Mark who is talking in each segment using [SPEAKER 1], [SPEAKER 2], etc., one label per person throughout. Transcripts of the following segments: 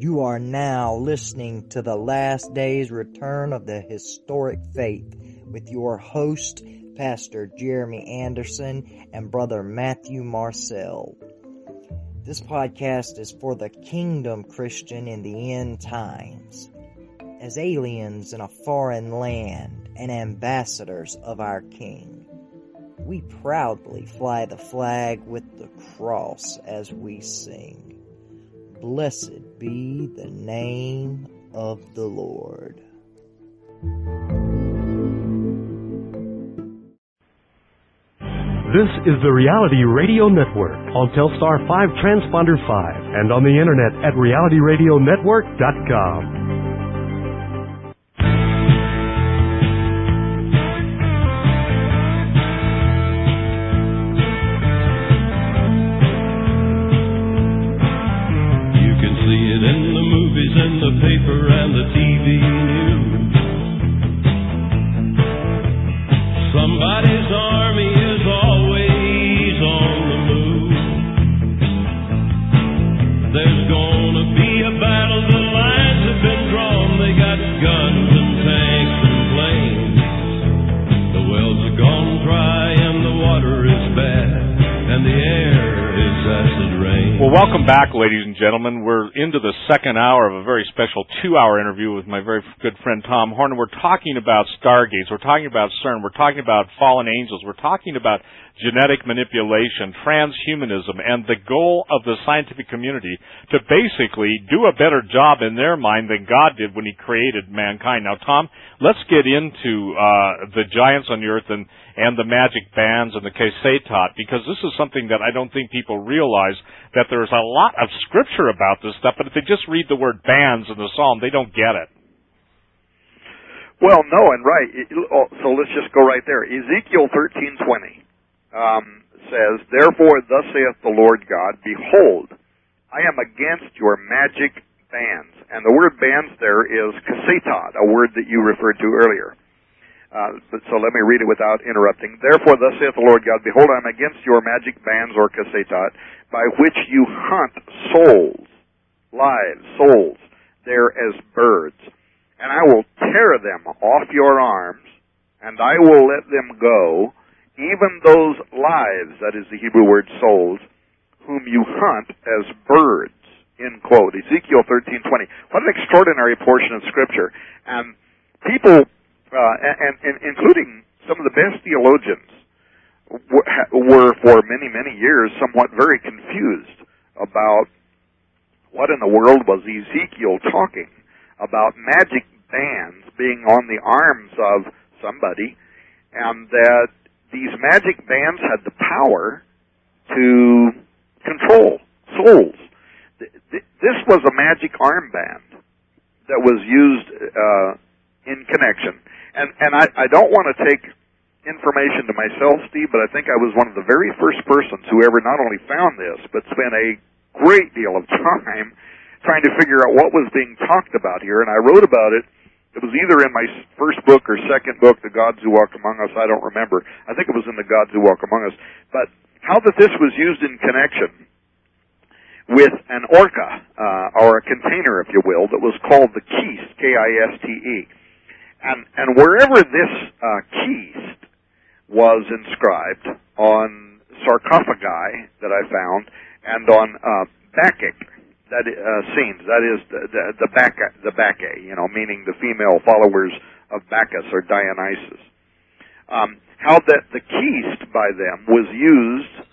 [SPEAKER 1] You are now listening to the last day's return of the historic faith with your host, Pastor Jeremy Anderson and Brother Matthew Marcel. This podcast is for the kingdom Christian in the end times. As aliens in a foreign land and ambassadors of our King, we proudly fly the flag with the cross as we sing. Blessed be the name of the Lord.
[SPEAKER 2] This is the Reality Radio Network on Telstar 5 Transponder 5 and on the internet at realityradionetwork.com.
[SPEAKER 3] gentlemen. We're into the second hour of a very special two-hour interview with my very good friend Tom Horn. We're talking about stargates. We're talking about CERN. We're talking about fallen angels. We're talking about genetic manipulation, transhumanism, and the goal of the scientific community to basically do a better job in their mind than God did when He created mankind. Now, Tom, let's get into uh, the giants on the earth and and the magic bands and the kasetot, because this is something that I don't think people realize that there's a lot of scripture about this stuff, but if they just read the word bands in the psalm, they don't get it.
[SPEAKER 4] Well, no, and right. Oh, so let's just go right there. Ezekiel thirteen twenty um, says, "Therefore, thus saith the Lord God: Behold, I am against your magic bands." And the word bands there is kasetot, a word that you referred to earlier. Uh, but, so let me read it without interrupting. Therefore, thus saith the Lord God, Behold, I am against your magic bands or kasetot, by which you hunt souls, lives, souls, there as birds. And I will tear them off your arms, and I will let them go, even those lives, that is the Hebrew word souls, whom you hunt as birds. End quote. Ezekiel 13:20. What an extraordinary portion of Scripture. And people uh, and, and including some of the best theologians were for many many years somewhat very confused about what in the world was Ezekiel talking about magic bands being on the arms of somebody and that these magic bands had the power to control souls. This was a magic armband that was used uh, in connection and and I, I don't want to take information to myself, Steve, but I think I was one of the very first persons who ever not only found this, but spent a great deal of time trying to figure out what was being talked about here. And I wrote about it. It was either in my first book or second book, The Gods Who Walk Among Us. I don't remember. I think it was in The Gods Who Walk Among Us. But how that this was used in connection with an orca, uh, or a container, if you will, that was called the Kiste, K-I-S-T-E. And, and wherever this uh, Kiste was inscribed on sarcophagi that I found, and on uh, Bacchic that uh, scenes, that is the the, the Baccha, the Bacchae, you know, meaning the female followers of Bacchus or Dionysus. Um, how that the Kiste by them was used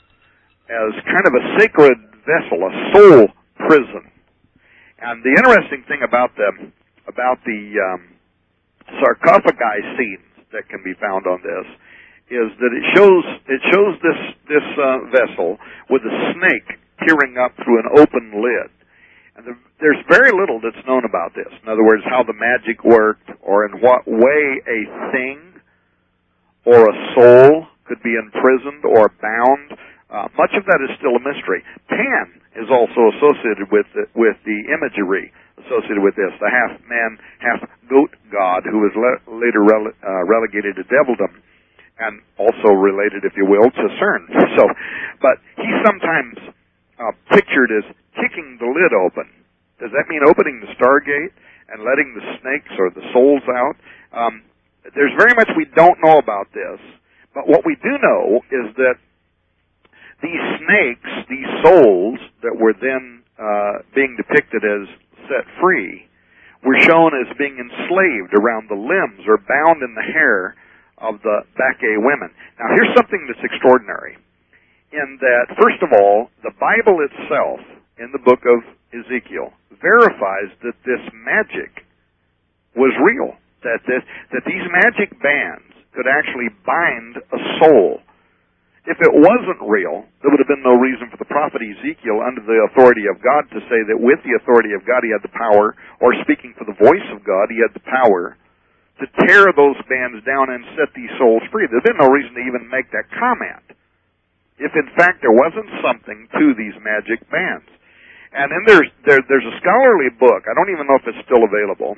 [SPEAKER 4] as kind of a sacred vessel, a soul prison. And the interesting thing about them, about the um, sarcophagi scenes that can be found on this is that it shows it shows this this uh, vessel with a snake peering up through an open lid. And the, there's very little that's known about this. In other words, how the magic worked, or in what way a thing or a soul could be imprisoned or bound. Uh, much of that is still a mystery. Pan is also associated with the, with the imagery associated with this. The half man, half goat god who was le- later rele- uh, relegated to devildom and also related, if you will, to CERN. So, but he's sometimes uh, pictured as kicking the lid open Does that mean opening the Stargate and letting the snakes or the souls out? Um, there's very much we don't know about this, but what we do know is that these snakes, these souls that were then uh, being depicted as set free, were shown as being enslaved around the limbs or bound in the hair of the Bacchae women. Now, here's something that's extraordinary. In that, first of all, the Bible itself, in the book of Ezekiel, verifies that this magic was real. That this, that these magic bands could actually bind a soul if it wasn't real, there would have been no reason for the prophet Ezekiel, under the authority of God, to say that with the authority of God he had the power, or speaking for the voice of God, he had the power to tear those bands down and set these souls free. There'd been no reason to even make that comment. If in fact there wasn't something to these magic bands. And then there's there, there's a scholarly book. I don't even know if it's still available.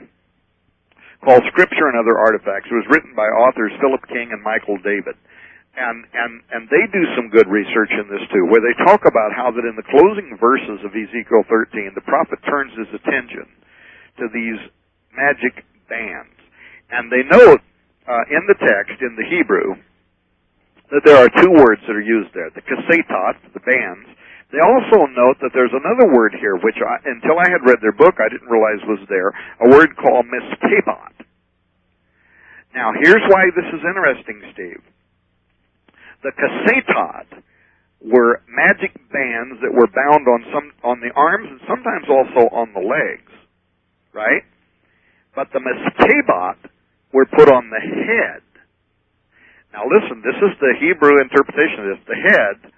[SPEAKER 4] Called Scripture and Other Artifacts. It was written by authors Philip King and Michael David and and and they do some good research in this too, where they talk about how that in the closing verses of Ezekiel 13, the prophet turns his attention to these magic bands, and they note uh, in the text in the Hebrew that there are two words that are used there: the kasetot, the bands. They also note that there's another word here, which I, until I had read their book, I didn't realize was there, a word called miskabot. Now, here's why this is interesting, Steve the kasetot were magic bands that were bound on some on the arms and sometimes also on the legs, right? But the miskabot were put on the head. Now listen, this is the Hebrew interpretation of this, the head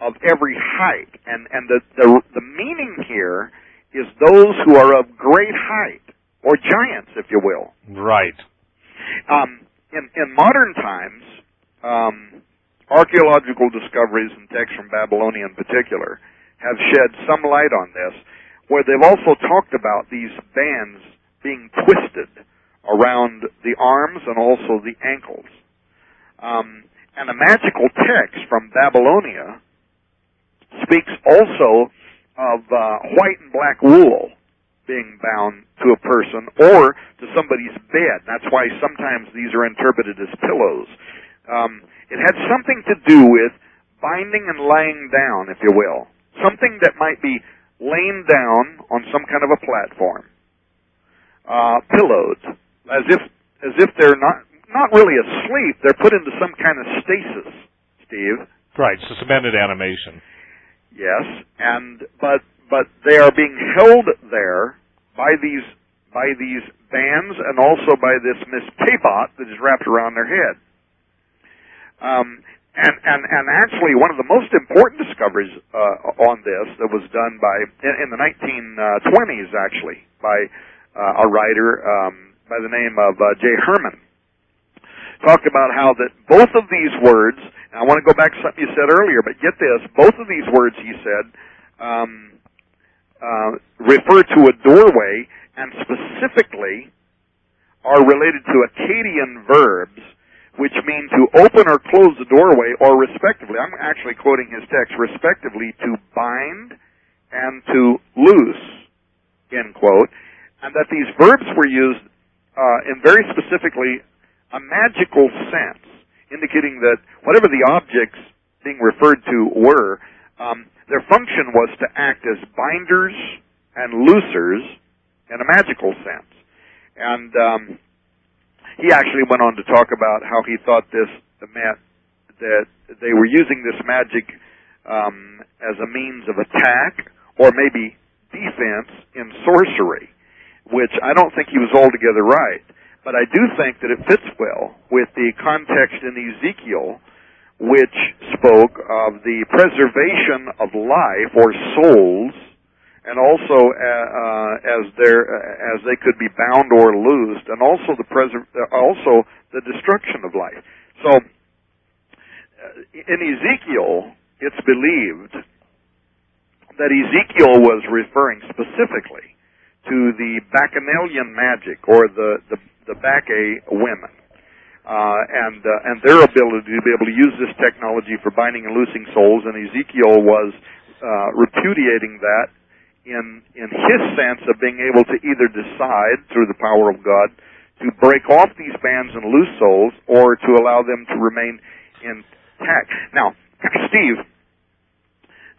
[SPEAKER 4] of every height. And and the the, the meaning here is those who are of great height, or giants, if you will.
[SPEAKER 3] Right.
[SPEAKER 4] Um, in in modern times, um, archaeological discoveries and texts from Babylonia in particular have shed some light on this, where they've also talked about these bands being twisted around the arms and also the ankles. Um, and a magical text from Babylonia speaks also of uh, white and black wool being bound to a person or to somebody's bed. That's why sometimes these are interpreted as pillows. Um, it had something to do with binding and laying down, if you will. Something that might be laying down on some kind of a platform, uh, pillowed, as if as if they're not not really asleep. They're put into some kind of stasis. Steve.
[SPEAKER 3] Right, suspended animation.
[SPEAKER 4] Yes, and but but they are being held there by these by these bands and also by this miskabot that is wrapped around their head. Um, and, and, and actually, one of the most important discoveries uh, on this that was done by in, in the 1920s, actually, by uh, a writer um, by the name of uh, Jay Herman, talked about how that both of these words. I want to go back to something you said earlier, but get this: both of these words, he said, um, uh, refer to a doorway, and specifically are related to Akkadian verbs which mean to open or close the doorway, or respectively, I'm actually quoting his text, respectively, to bind and to loose, end quote, and that these verbs were used uh, in very specifically a magical sense, indicating that whatever the objects being referred to were, um, their function was to act as binders and loosers in a magical sense. And um, he actually went on to talk about how he thought this meant that they were using this magic um, as a means of attack or maybe defense in sorcery, which I don't think he was altogether right. But I do think that it fits well with the context in Ezekiel, which spoke of the preservation of life or souls and also uh, uh, as uh, as they could be bound or loosed, and also the preser- uh, also the destruction of life. So uh, in Ezekiel, it's believed that Ezekiel was referring specifically to the Bacchanalian magic or the the, the Bacchae women. Uh, and uh, and their ability to be able to use this technology for binding and loosing souls, and Ezekiel was uh, repudiating that in in his sense of being able to either decide through the power of God to break off these bands and loose souls, or to allow them to remain intact. Now, Steve,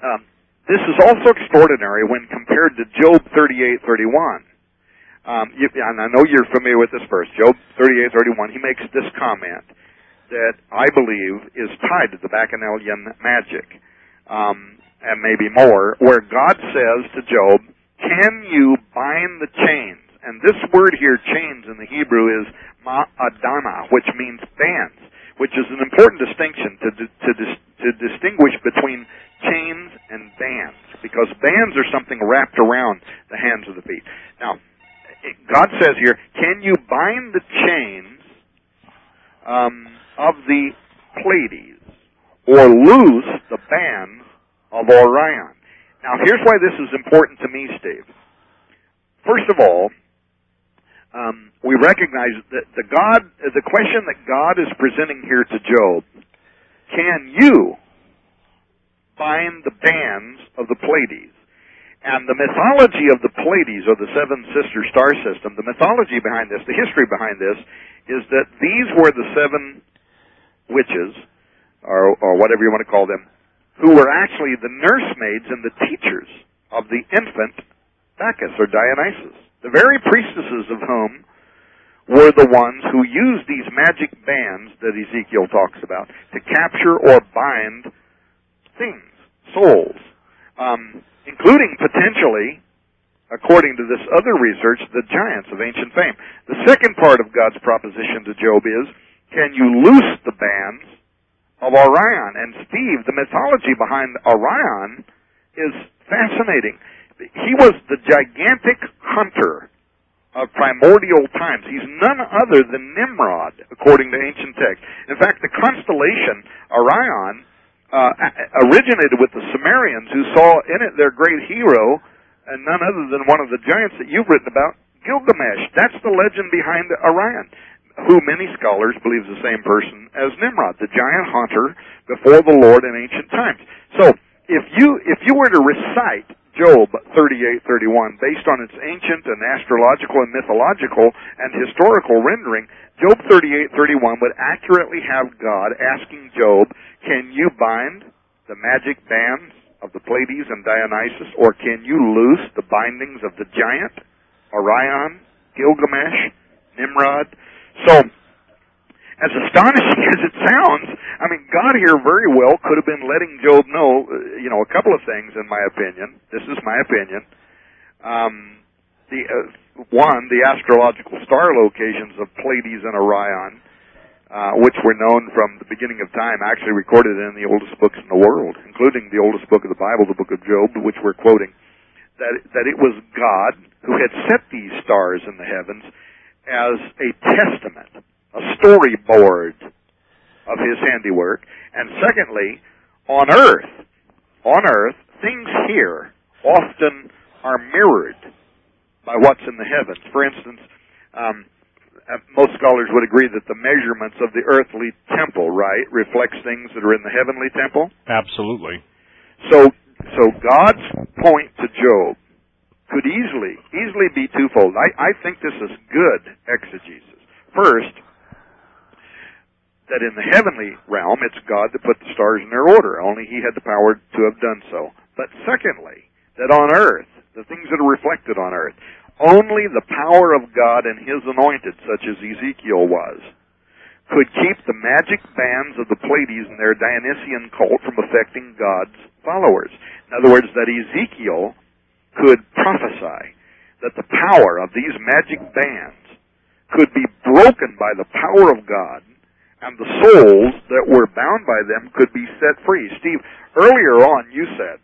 [SPEAKER 4] um, this is also extraordinary when compared to Job 38:31. Um, and I know you're familiar with this verse, Job 38:31. He makes this comment that I believe is tied to the Bacchanalian magic, um, and maybe more, where God says to Job, "Can you bind the chains?" And this word here, chains in the Hebrew, is ma'adana, which means bands, which is an important distinction to to, to distinguish between chains and bands, because bands are something wrapped around the hands of the feet. Now, God says here, can you bind the chains um, of the Pleiades or loose the bands of Orion? Now, here's why this is important to me, Steve. First of all, um, we recognize that the God, the question that God is presenting here to Job, can you bind the bands of the Pleiades? And the mythology of the Pleiades, or the seven sister star system, the mythology behind this, the history behind this, is that these were the seven witches, or, or whatever you want to call them, who were actually the nursemaids and the teachers of the infant Bacchus or Dionysus. The very priestesses of whom were the ones who used these magic bands that Ezekiel talks about to capture or bind things, souls. Um, including potentially, according to this other research, the giants of ancient fame. The second part of God's proposition to Job is, can you loose the bands of Orion? And Steve, the mythology behind Orion is fascinating. He was the gigantic hunter of primordial times. He's none other than Nimrod, according to ancient texts. In fact, the constellation Orion uh, originated with the Sumerians who saw in it their great hero and none other than one of the giants that you've written about, Gilgamesh. That's the legend behind Orion, who many scholars believe is the same person as Nimrod, the giant hunter before the Lord in ancient times. So, if you if you were to recite Job 38:31 based on its ancient and astrological and mythological and historical rendering, Job 38:31 would accurately have God asking Job can you bind the magic bands of the Pleiades and Dionysus, or can you loose the bindings of the giant, Orion, Gilgamesh, Nimrod? So, as astonishing as it sounds, I mean, God here very well could have been letting Job know, uh, you know, a couple of things, in my opinion. This is my opinion. Um, the uh, one, the astrological star locations of Pleiades and Orion uh, which were known from the beginning of time, actually recorded in the oldest books in the world, including the oldest book of the Bible, the book of Job, which we're quoting, that, that it was God who had set these stars in the heavens as a testament, a storyboard of his handiwork. And secondly, on earth, on earth, things here often are mirrored by what's in the heavens. For instance, um, uh, most scholars would agree that the measurements of the earthly temple, right, reflects things that are in the heavenly temple.
[SPEAKER 3] Absolutely.
[SPEAKER 4] So, so God's point to Job could easily, easily be twofold. I, I think this is good exegesis. First, that in the heavenly realm, it's God that put the stars in their order. Only He had the power to have done so. But secondly, that on earth, the things that are reflected on earth, only the power of God and His anointed, such as Ezekiel was, could keep the magic bands of the Pleiades and their Dionysian cult from affecting God's followers. In other words, that Ezekiel could prophesy that the power of these magic bands could be broken by the power of God and the souls that were bound by them could be set free. Steve, earlier on you said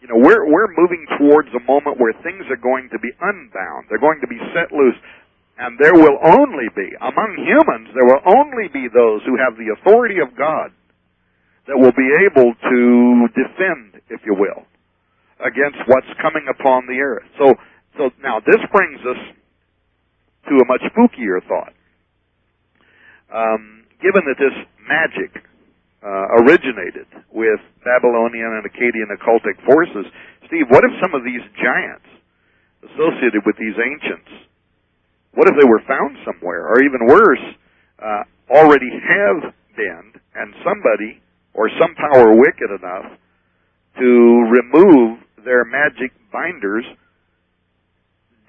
[SPEAKER 4] you know, we're we're moving towards a moment where things are going to be unbound. They're going to be set loose. And there will only be, among humans, there will only be those who have the authority of God that will be able to defend, if you will, against what's coming upon the earth. So, so now this brings us to a much spookier thought. Um, given that this magic uh, originated with Babylonian and Akkadian occultic forces. Steve, what if some of these giants associated with these ancients, what if they were found somewhere, or even worse, uh, already have been, and somebody or some power wicked enough to remove their magic binders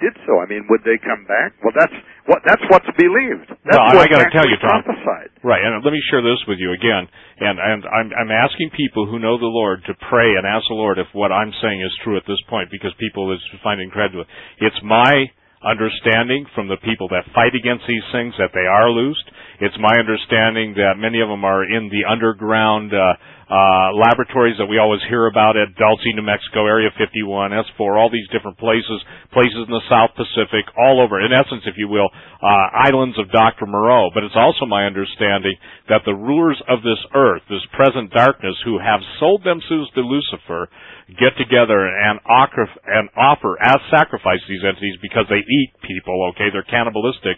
[SPEAKER 4] did so. I mean, would they come back? Well, that's what that's what's believed. That's
[SPEAKER 3] well,
[SPEAKER 4] what
[SPEAKER 3] I got to tell you, Tom.
[SPEAKER 4] Prophesied.
[SPEAKER 3] Right, and let me share this with you again. And and I'm I'm asking people who know the Lord to pray and ask the Lord if what I'm saying is true at this point, because people is finding incredible. It's my understanding from the people that fight against these things that they are loosed. It's my understanding that many of them are in the underground uh, uh, laboratories that we always hear about at Dulce, New Mexico, Area 51, S4, all these different places, places in the South Pacific, all over, in essence, if you will, uh, islands of Dr. Moreau. But it's also my understanding that the rulers of this earth, this present darkness, who have sold themselves to Lucifer, get together and offer, and offer as sacrifice these entities because they eat people, okay, they're cannibalistic,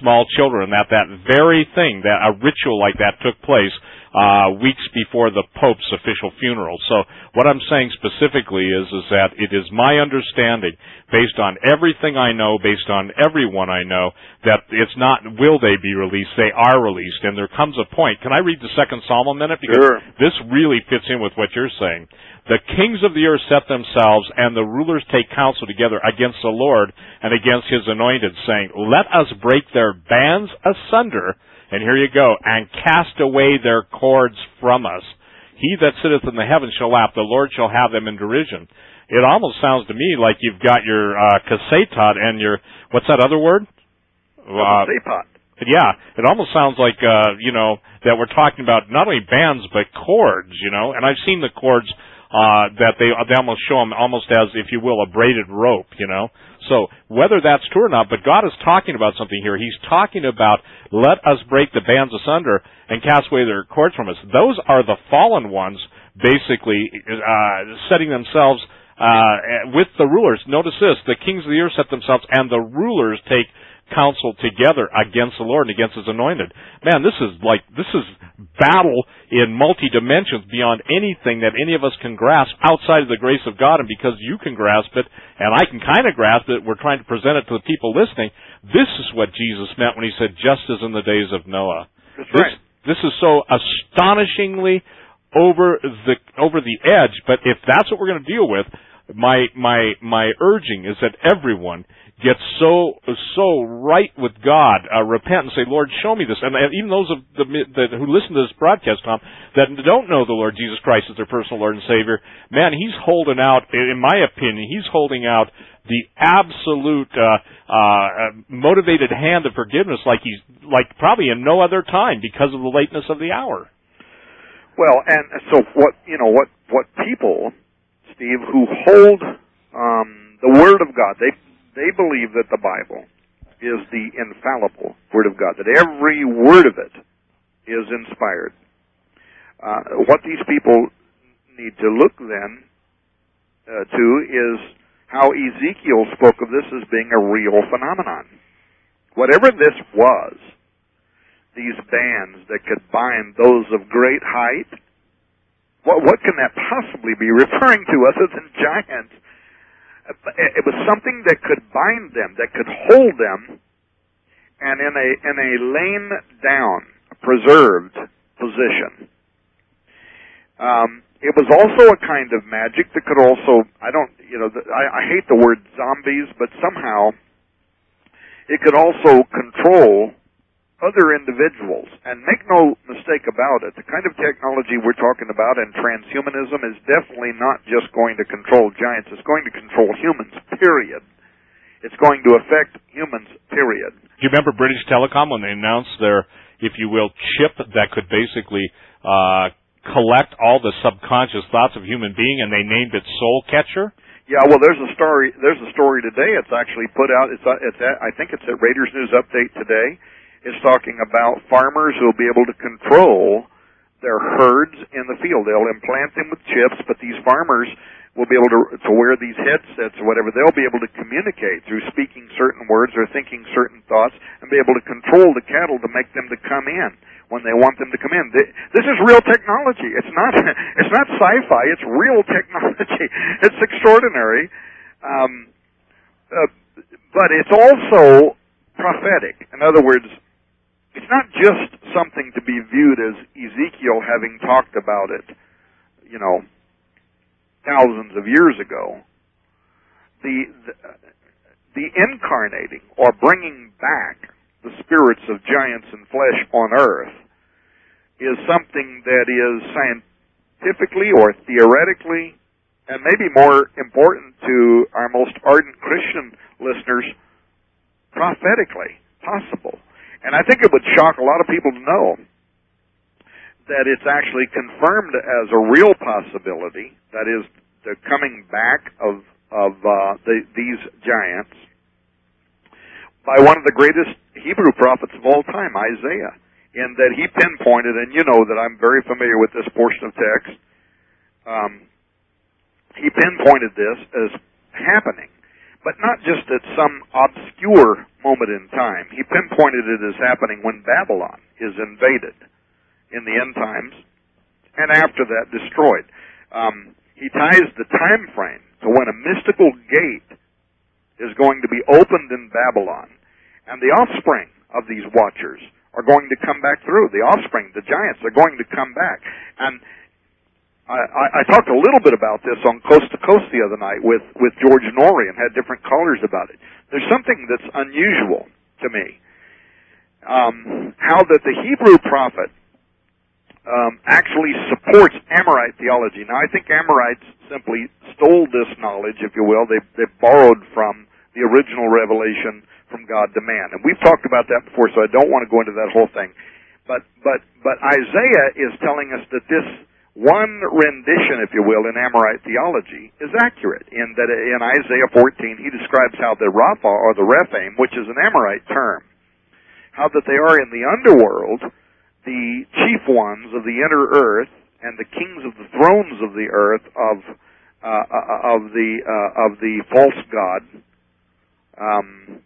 [SPEAKER 3] small children, that that very thing, that a ritual like that took place uh, weeks before the Pope's official funeral. So what I'm saying specifically is is that it is my understanding, based on everything I know, based on everyone I know, that it's not will they be released, they are released, and there comes a point. Can I read the second Psalm a minute? Because
[SPEAKER 4] sure.
[SPEAKER 3] this really fits in with what you're saying. The kings of the earth set themselves, and the rulers take counsel together against the Lord and against his anointed, saying, Let us break their bands asunder and here you go, and cast away their cords from us. He that sitteth in the heavens shall laugh, the Lord shall have them in derision. It almost sounds to me like you've got your uh, kasetot and your, what's that other word?
[SPEAKER 4] Uh,
[SPEAKER 3] yeah, it almost sounds like, uh, you know, that we're talking about not only bands, but cords, you know, and I've seen the cords uh, that they they almost show them almost as, if you will, a braided rope. You know, so whether that's true or not, but God is talking about something here. He's talking about let us break the bands asunder and cast away their cords from us. Those are the fallen ones, basically uh, setting themselves uh, with the rulers. Notice this: the kings of the earth set themselves, and the rulers take counsel together against the Lord and against His anointed. Man, this is like this is battle in multi dimensions beyond anything that any of us can grasp outside of the grace of God. And because you can grasp it, and I can kind of grasp it, we're trying to present it to the people listening. This is what Jesus meant when He said, "Just as in the days of Noah."
[SPEAKER 4] That's
[SPEAKER 3] this,
[SPEAKER 4] right.
[SPEAKER 3] This is so astonishingly over the over the edge. But if that's what we're going to deal with, my my my urging is that everyone get so so right with God, uh, repent and say, Lord, show me this. And even those of the, the, who listen to this broadcast, Tom, that don't know the Lord Jesus Christ as their personal Lord and Savior, man, He's holding out. In my opinion, He's holding out the absolute uh, uh, motivated hand of forgiveness, like He's like probably in no other time because of the lateness of the hour.
[SPEAKER 4] Well, and so what you know what what people, Steve, who hold um, the Word of God, they they believe that the Bible is the infallible Word of God, that every word of it is inspired. Uh, what these people need to look then uh, to is how Ezekiel spoke of this as being a real phenomenon. Whatever this was, these bands that could bind those of great height, what, what can that possibly be referring to other than giants? It was something that could bind them, that could hold them, and in a in a lain down, preserved position. Um, it was also a kind of magic that could also I don't you know I, I hate the word zombies, but somehow it could also control other individuals. And make no mistake about it, the kind of technology we're talking about in transhumanism is definitely not just going to control giants, it's going to control humans, period. It's going to affect humans, period.
[SPEAKER 3] Do you remember British Telecom when they announced their, if you will, chip that could basically uh, collect all the subconscious thoughts of human being and they named it Soul Catcher?
[SPEAKER 4] Yeah, well, there's a story. There's a story today. It's actually put out. It's it's at, I think it's at Raiders News Update today is talking about farmers who will be able to control their herds in the field. They'll implant them with chips, but these farmers will be able to, to wear these headsets or whatever. They'll be able to communicate through speaking certain words or thinking certain thoughts and be able to control the cattle to make them to come in. when they want them to come in. This is real technology. It's not it's not sci-fi. It's real technology. It's extraordinary, um, uh, but it's also prophetic. In other words, it's not just something to be viewed as Ezekiel having talked about it, you know, thousands of years ago. The, the, the incarnating or bringing back the spirits of giants and flesh on earth is something that is scientifically or theoretically and maybe more important to our most ardent Christian listeners, prophetically possible. And I think it would shock a lot of people to know that it's actually confirmed as a real possibility. That is the coming back of of uh, the, these giants by one of the greatest Hebrew prophets of all time, Isaiah, in that he pinpointed, and you know that I'm very familiar with this portion of text. Um, he pinpointed this as happening but not just at some obscure moment in time. He pinpointed it as happening when Babylon is invaded in the end times, and after that destroyed. Um, he ties the time frame to when a mystical gate is going to be opened in Babylon, and the offspring of these watchers are going to come back through. The offspring, the giants, are going to come back, and I, I talked a little bit about this on Coast to Coast the other night with, with George Noory and had different callers about it. There's something that's unusual to me. Um, how that the Hebrew prophet um, actually supports Amorite theology. Now, I think Amorites simply stole this knowledge, if you will. They, they borrowed from the original revelation from God to man. And we've talked about that before, so I don't want to go into that whole thing. But, but, but Isaiah is telling us that this one rendition, if you will, in Amorite theology is accurate in that in Isaiah 14 he describes how the Rapha or the Rephaim, which is an Amorite term, how that they are in the underworld, the chief ones of the inner earth and the kings of the thrones of the earth of uh, of the uh, of the false god um,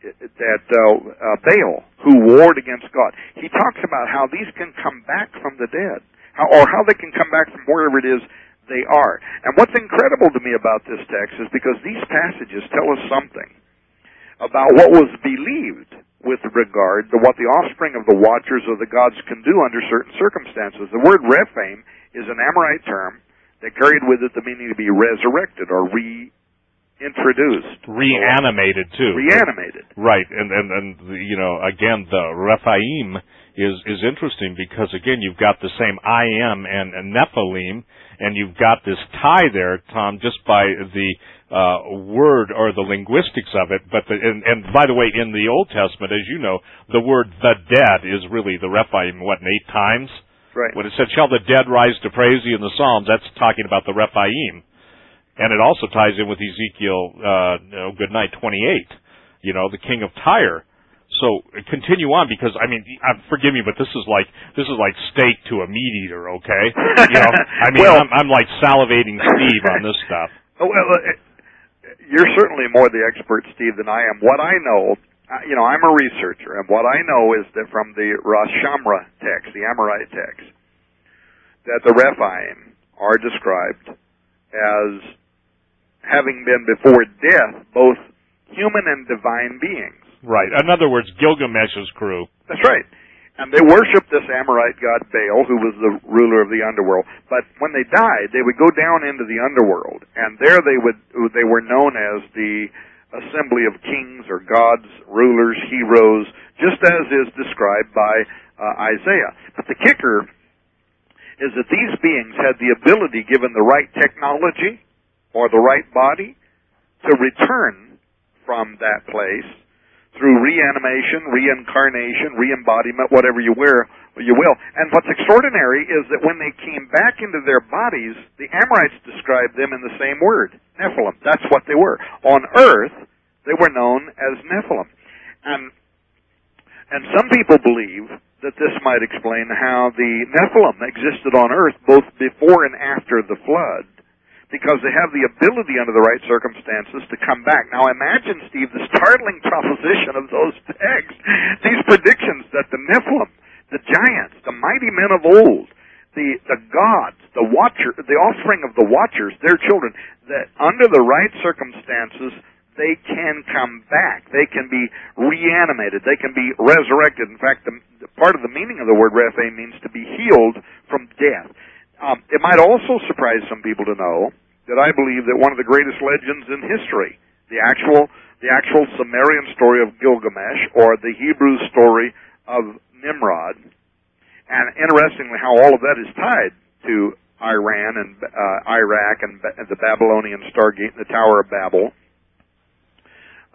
[SPEAKER 4] that uh, uh, Baal who warred against God. He talks about how these can come back from the dead or how they can come back from wherever it is they are. And what's incredible to me about this text is because these passages tell us something about what was believed with regard to what the offspring of the watchers of the gods can do under certain circumstances. The word Rephaim is an Amorite term that carried with it the meaning to be resurrected or reintroduced,
[SPEAKER 3] reanimated too.
[SPEAKER 4] Reanimated,
[SPEAKER 3] right? And and and you know again the Rephaim is is interesting because again you've got the same I am and, and Nephilim, and you've got this tie there, Tom, just by the uh, word or the linguistics of it. But the, and, and by the way, in the Old Testament, as you know, the word the dead is really the Rephaim. What eight times?
[SPEAKER 4] Right.
[SPEAKER 3] When it said, "Shall the dead rise to praise you" in the Psalms, that's talking about the Rephaim, and it also ties in with Ezekiel. Uh, oh, good night, twenty-eight. You know, the king of Tyre so continue on because I mean, uh, forgive me, but this is like this is like steak to a meat eater. Okay, you know, I mean, well, I'm, I'm like salivating Steve on this stuff.
[SPEAKER 4] Oh, well, uh, you're certainly more the expert, Steve, than I am. What I know, uh, you know, I'm a researcher, and what I know is that from the Ras Shamra text, the Amorite text, that the Rephaim are described as having been before death both human and divine beings.
[SPEAKER 3] Right. In other words, Gilgamesh's crew.
[SPEAKER 4] That's right. And they worshiped this Amorite god Baal, who was the ruler of the underworld. But when they died, they would go down into the underworld, and there they would they were known as the assembly of kings or gods, rulers, heroes, just as is described by uh, Isaiah. But the kicker is that these beings had the ability, given the right technology or the right body, to return from that place through reanimation, reincarnation, reembodiment, whatever you wear, you will. And what's extraordinary is that when they came back into their bodies, the Amorites described them in the same word, Nephilim. That's what they were. On earth, they were known as Nephilim. And and some people believe that this might explain how the Nephilim existed on earth both before and after the flood because they have the ability under the right circumstances to come back. Now imagine, Steve, the startling proposition of those texts, these predictions that the Nephilim the giants, the mighty men of old, the the gods, the watcher, the offspring of the watchers, their children, that under the right circumstances they can come back. They can be reanimated. They can be resurrected. In fact, the, the part of the meaning of the word rephaim means to be healed from death. Um, it might also surprise some people to know that I believe that one of the greatest legends in history, the actual the actual Sumerian story of Gilgamesh or the Hebrew story of Nimrod, and interestingly, how all of that is tied to Iran and uh, Iraq and, and the Babylonian Stargate and the Tower of Babel.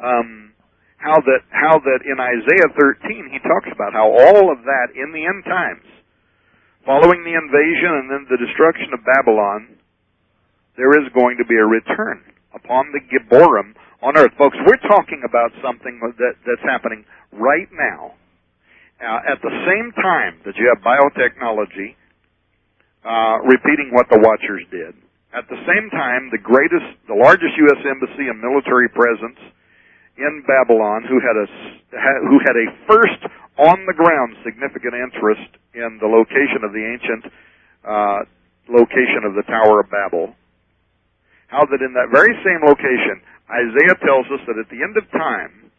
[SPEAKER 4] Um, how that how that in Isaiah 13 he talks about how all of that in the end times, following the invasion and then the destruction of Babylon, there is going to be a return upon the Gibborim on earth, folks. We're talking about something that that's happening right now. Uh, at the same time that you have biotechnology uh, repeating what the Watchers did, at the same time, the greatest, the largest U.S. embassy and military presence in Babylon who had a who had a first on the ground significant interest in the location of the ancient uh, location of the Tower of Babel. How that in that very same location, Isaiah tells us that at the end of time,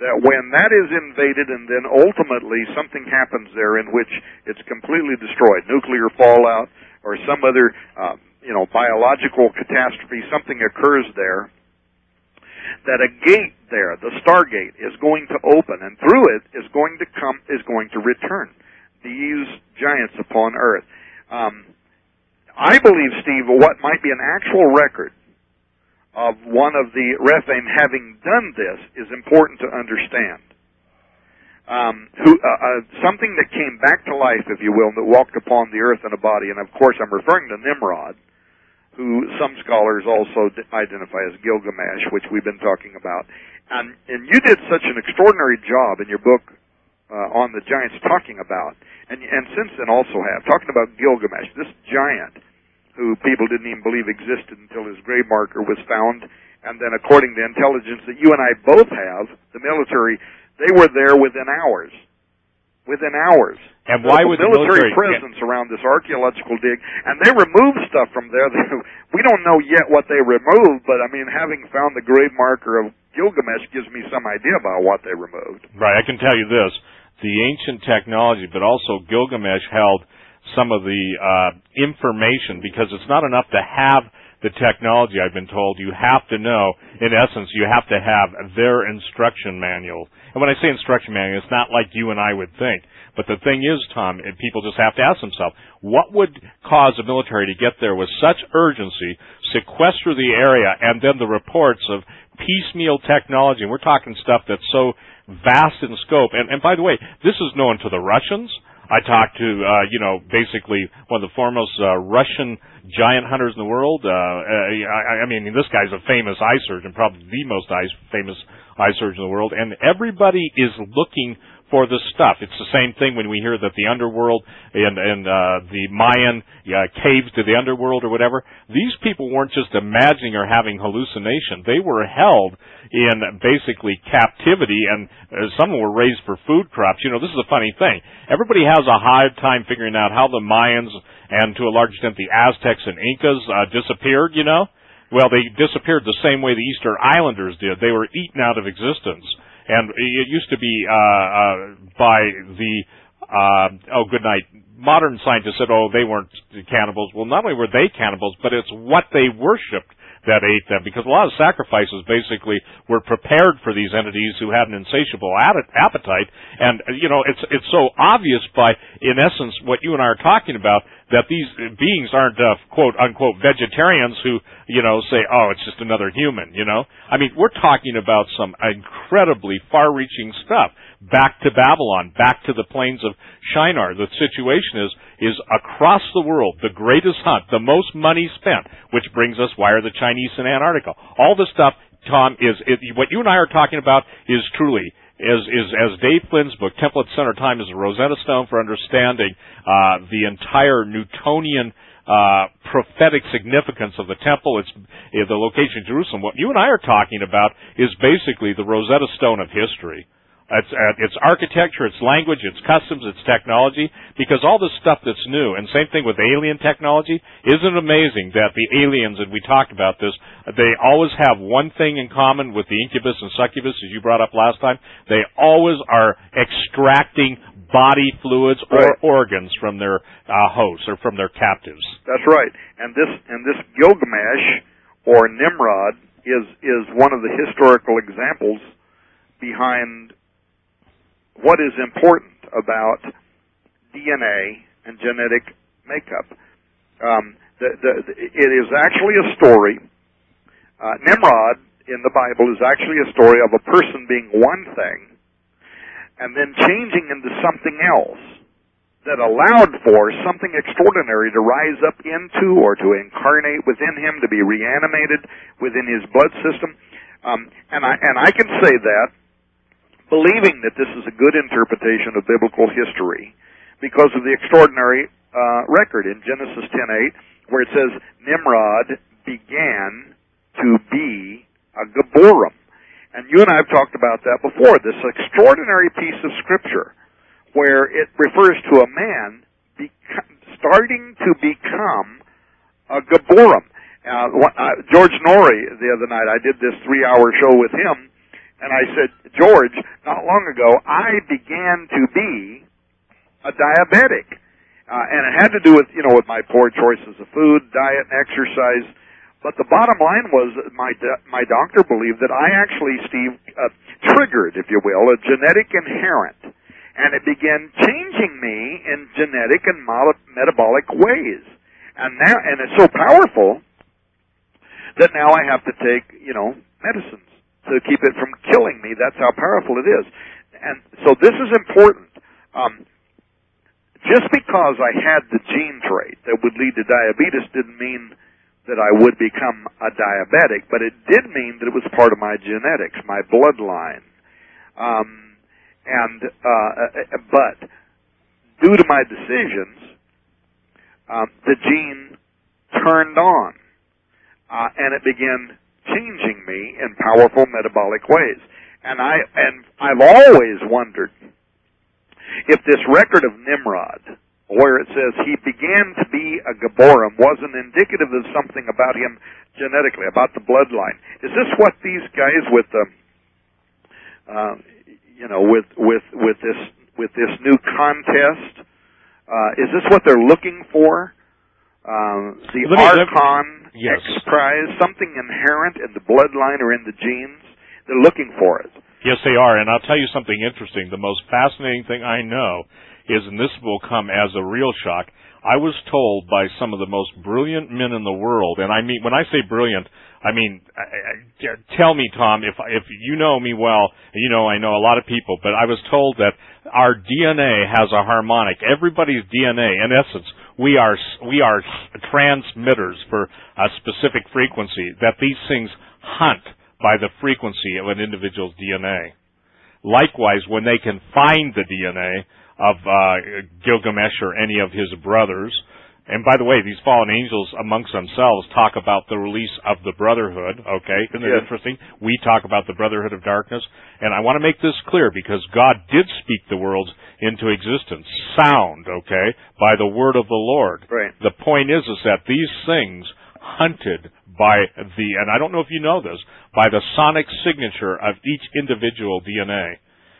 [SPEAKER 4] that when that is invaded and then ultimately something happens there in which it's completely destroyed, nuclear fallout or some other, uh, you know, biological catastrophe, something occurs there, that a gate there, the Stargate, is going to open, and through it is going to come, is going to return these giants upon Earth. Um, I believe, Steve, what might be an actual record of one of the Rephaim having done this is important to understand. Um, who, uh, uh, something that came back to life, if you will, that walked upon the earth in a body, and of course I'm referring to Nimrod who some scholars also identify as Gilgamesh, which we've been talking about. And, and you did such an extraordinary job in your book uh, on the giants talking about, and, and since then also have, talking about Gilgamesh, this giant who people didn't even believe existed until his grave marker was found. And then according to intelligence that you and I both have, the military, they were there within hours. Within hours.
[SPEAKER 3] And why would
[SPEAKER 4] military,
[SPEAKER 3] the military
[SPEAKER 4] presence around this archaeological dig? And they removed stuff from there. we don't know yet what they removed, but I mean, having found the grave marker of Gilgamesh gives me some idea about what they removed.
[SPEAKER 3] Right. I can tell you this: the ancient technology, but also Gilgamesh held some of the uh, information because it's not enough to have the technology. I've been told you have to know. In essence, you have to have their instruction manual. And when I say instruction manual, it's not like you and I would think but the thing is, Tom, people just have to ask themselves, what would cause the military to get there with such urgency, sequester the area, and then the reports of piecemeal technology, and we're talking stuff that's so vast in scope. And, and by the way, this is known to the Russians. I talked to, uh, you know, basically one of the foremost uh, Russian giant hunters in the world. Uh, I, I mean, this guy's a famous eye surgeon, probably the most eye, famous eye surgeon in the world, and everybody is looking for the stuff. It's the same thing when we hear that the underworld and, and uh, the Mayan uh, caves to the underworld or whatever. These people weren't just imagining or having hallucination. They were held in basically captivity, and uh, some were raised for food crops. You know, this is a funny thing. Everybody has a hard time figuring out how the Mayans and to a large extent the Aztecs and Incas uh, disappeared. You know. Well, they disappeared the same way the Easter Islanders did. They were eaten out of existence and it used to be uh, uh, by the uh, oh good night. Modern scientists said oh they weren't cannibals. Well not only were they cannibals but it's what they worshipped that ate them. Because a lot of sacrifices basically were prepared for these entities who had an insatiable appetite. And you know it's it's so obvious by in essence what you and I are talking about that these beings aren't uh, quote unquote vegetarians who you know say oh it's just another human you know? I mean we're talking about some incredibly far reaching stuff back to Babylon back to the plains of Shinar the situation is is across the world the greatest hunt, the most money spent, which brings us why are the Chinese in Antarctica? All this stuff, Tom, is it, what you and I are talking about is truly is is as Dave Flynn's book, Temple at Center Time, is a Rosetta Stone for understanding uh, the entire Newtonian uh, prophetic significance of the temple. It's uh, the location of Jerusalem. What you and I are talking about is basically the Rosetta Stone of history. It's, uh, it's architecture, it's language, it's customs, it's technology, because all this stuff that's new, and same thing with alien technology, isn't it amazing that the aliens, and we talked about this, they always have one thing in common with the incubus and succubus, as you brought up last time, they always are extracting body fluids or
[SPEAKER 4] Right.
[SPEAKER 3] organs from their uh, hosts or from their captives.
[SPEAKER 4] That's right. And this and this Gilgamesh or Nimrod is is one of the historical examples behind what is important about DNA and genetic makeup. Um, the, the, it is actually a story. Uh, Nimrod in the Bible is actually a story of a person being one thing and then changing into something else that allowed for something extraordinary to rise up into or to incarnate within him, to be reanimated within his blood system. Um, and I and I can say that believing that this is a good interpretation of biblical history because of the extraordinary uh, record in Genesis 10:8 where it says Nimrod began to be a Geborim. And you and I have talked about that before. This extraordinary piece of scripture where it refers to a man beco- starting to become a Geborim. Uh, uh, George Noory, the other night, I did this three-hour show with him, and I said, George, not long ago, I began to be a diabetic, uh, and it had to do with you know with my poor choices of food, diet, and exercise. But the bottom line was my my doctor believed that I actually, Steve, uh, triggered, if you will, a genetic inherent, and it began changing me in genetic and metabolic ways. And now, and it's so powerful that now I have to take, you know, medicines to keep it from killing me. That's how powerful it is. And so this is important. Um, just because I had the gene trait that would lead to diabetes didn't mean that I would become a diabetic, but it did mean that it was part of my genetics, my bloodline. Um, and uh, but due to my decisions, um, the gene turned on, uh, and it began changing me in powerful metabolic ways. And I and I've always wondered if this record of Nimrod, where it says he began to be a Geborim, wasn't indicative of something about him genetically, about the bloodline. Is this what these guys with the, uh, you know, with with with this with this new contest? Uh, is this what they're looking for? Um, the
[SPEAKER 3] Let me-
[SPEAKER 4] Archon
[SPEAKER 3] Yes.
[SPEAKER 4] Prize, something inherent in the bloodline or in the genes. They're looking for it.
[SPEAKER 3] Yes, they are. And I'll tell you something interesting. The most fascinating thing I know is, and this will come as a real shock, I was told by some of the most brilliant men in the world, and I mean, when I say brilliant, I mean, I, I, tell me, Tom, if if you know me well, you know I know a lot of people, but I was told that our DNA has a harmonic. Everybody's DNA, in essence, we are we are transmitters for a specific frequency. That these things hunt by the frequency of an individual's DNA. Likewise, when they can find the DNA of uh, Gilgamesh or any of his brothers, and by the way, these fallen angels amongst themselves talk about the release of the brotherhood. Okay, isn't it
[SPEAKER 4] Yes.
[SPEAKER 3] interesting? We talk about the brotherhood of darkness, and I want to make this clear because God did speak the worlds into existence, sound, okay, by the word of the Lord.
[SPEAKER 4] Right.
[SPEAKER 3] The point is, is that these things hunted by the, and I don't know if you know this, by the sonic signature of each individual DNA.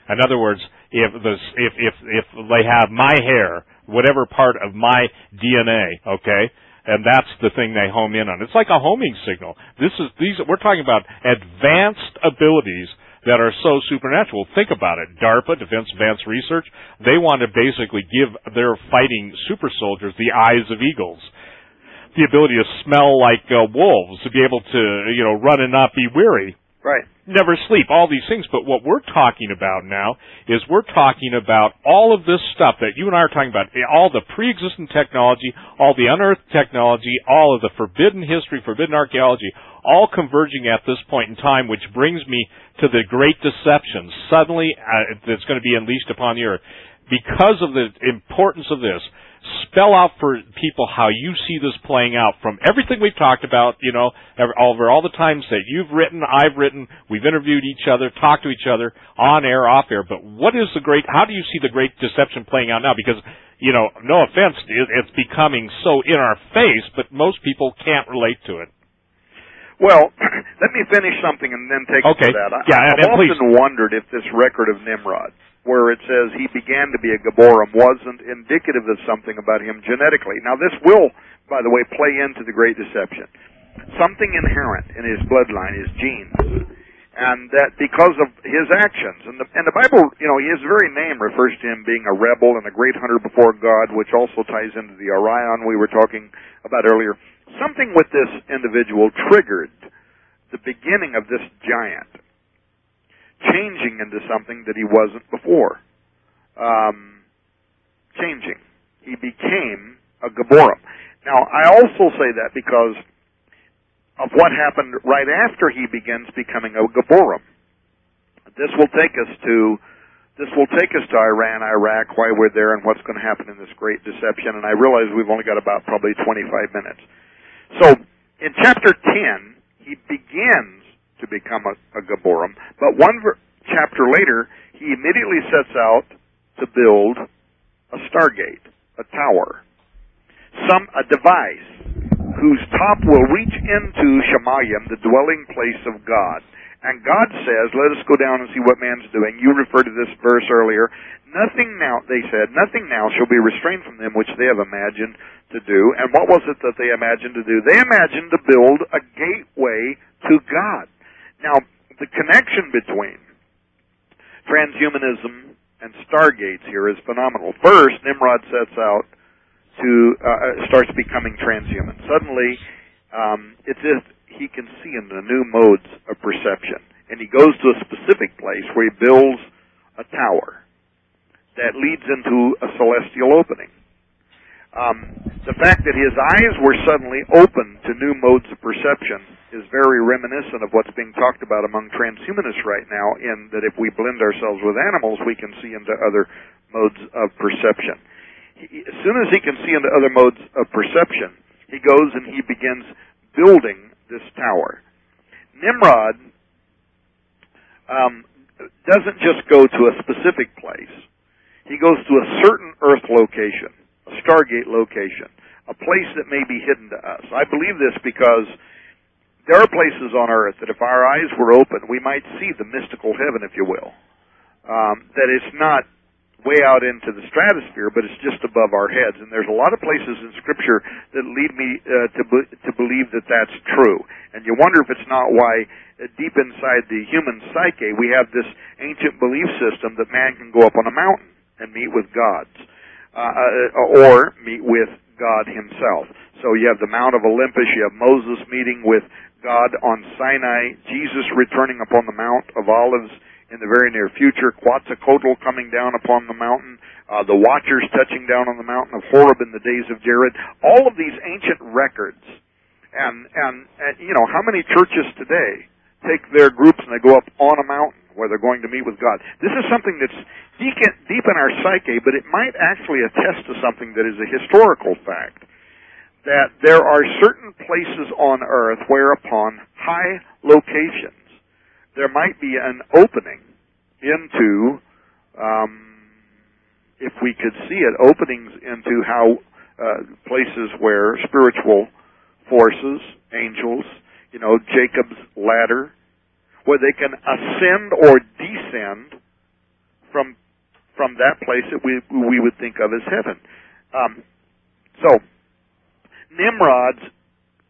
[SPEAKER 3] In other words, if the if if if they have my hair, whatever part of my DNA, okay, and that's the thing they home in on. It's like a homing signal. This is these we're talking about advanced abilities that are so supernatural. Think about it. DARPA, Defense Advanced Research, they want to basically give their fighting super soldiers the eyes of eagles. The ability to smell like uh, wolves, to be able to, you know, run and not be weary
[SPEAKER 4] Right.
[SPEAKER 3] Never sleep, all these things. But what we're talking about now is we're talking about all of this stuff that you and I are talking about, all the pre-existing technology, all the unearthed technology, all of the forbidden history, forbidden archaeology, all converging at this point in time, which brings me to the great deception suddenly uh, that's going to be unleashed upon the earth. Because of the importance of this, spell out for people how you see this playing out from everything we've talked about, you know, over all the times that you've written, I've written, we've interviewed each other, talked to each other on air, off air, but what is the great, how do you see the great deception playing out now? Because, you know, no offense, it's becoming so in our face, but most people can't relate to it.
[SPEAKER 4] Well, let me finish something and then take
[SPEAKER 3] okay.
[SPEAKER 4] that. I,
[SPEAKER 3] yeah,
[SPEAKER 4] I've often
[SPEAKER 3] please.
[SPEAKER 4] wondered if this record of Nimrod, where it says he began to be a Geborim, wasn't indicative of something about him genetically. Now, this will, by the way, play into the Great Deception. Something inherent in his bloodline, his genes, and that because of his actions, and the, and the Bible, you know, his very name refers to him being a rebel and a great hunter before God, which also ties into the Orion we were talking about earlier something with this individual triggered the beginning of this giant changing into something that he wasn't before. Um, changing. He became a Geborim. Now, I also say that because of what happened right after he begins becoming a Geborim. This will take us to this will take us to Iran, Iraq, why we're there, and what's going to happen in this great deception. And I realize we've only got about probably 25 minutes. So in chapter 10, he begins to become a, a Geborim, but one ver- chapter later, he immediately sets out to build a stargate, a tower, some a device whose top will reach into Shemayim, the dwelling place of God. And God says, let us go down and see what man's doing. You referred to this verse earlier. Nothing now, they said, nothing now shall be restrained from them which they have imagined to do. And what was it that they imagined to do? They imagined to build a gateway to God. Now, the connection between transhumanism and stargates here is phenomenal. First, Nimrod sets out to uh, starts becoming transhuman. Suddenly, um, it's as he can see in the new modes of perception, and he goes to a specific place where he builds a tower that leads into a celestial opening. Um, the fact that his eyes were suddenly open to new modes of perception is very reminiscent of what's being talked about among transhumanists right now, in that if we blend ourselves with animals, we can see into other modes of perception. He, as soon as he can see into other modes of perception, he goes and he begins building this tower. Nimrod um, doesn't just go to a specific place. He goes to a certain Earth location, a Stargate location, a place that may be hidden to us. I believe this because there are places on Earth that if our eyes were open, we might see the mystical heaven, if you will. Um, that it's not way out into the stratosphere, but it's just above our heads. And there's a lot of places in Scripture that lead me uh, to be, to believe that that's true. And you wonder if it's not why uh, deep inside the human psyche we have this ancient belief system that man can go up on a mountain and meet with gods, uh, uh, or meet with God Himself. So you have the Mount of Olympus, you have Moses meeting with God on Sinai, Jesus returning upon the Mount of Olives in the very near future, Quetzalcoatl coming down upon the mountain, uh, the Watchers touching down on the mountain of Horeb in the days of Jared. All of these ancient records, and and, and you know how many churches today take their groups and they go up on a mountain where they're going to meet with God. This is something that's deep in, deep in our psyche, but it might actually attest to something that is a historical fact. That there are certain places on earth where upon high locations, there might be an opening into, um, if we could see it, openings into how uh, places where spiritual forces, angels, you know, Jacob's ladder, where they can ascend or descend from from that place that we we would think of as heaven. Um, so Nimrod's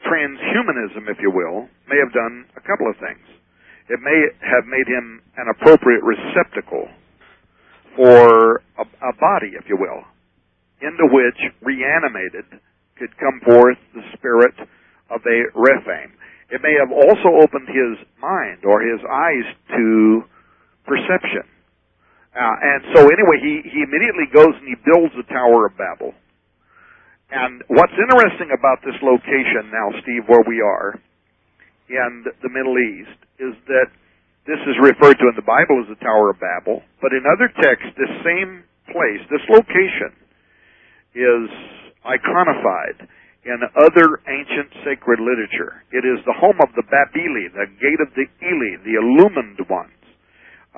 [SPEAKER 4] transhumanism, if you will, may have done a couple of things. It may have made him an appropriate receptacle for a, a body, if you will, into which reanimated could come forth the spirit of a Rephaim. It may have also opened his mind or his eyes to perception. Uh, and so anyway, he, he immediately goes and he builds the Tower of Babel. And what's interesting about this location now, Steve, where we are in the Middle East, is that this is referred to in the Bible as the Tower of Babel, but in other texts, this same place, this location, is iconified in other ancient sacred literature. It is the home of the Babili, the gate of the Eli, the illumined ones.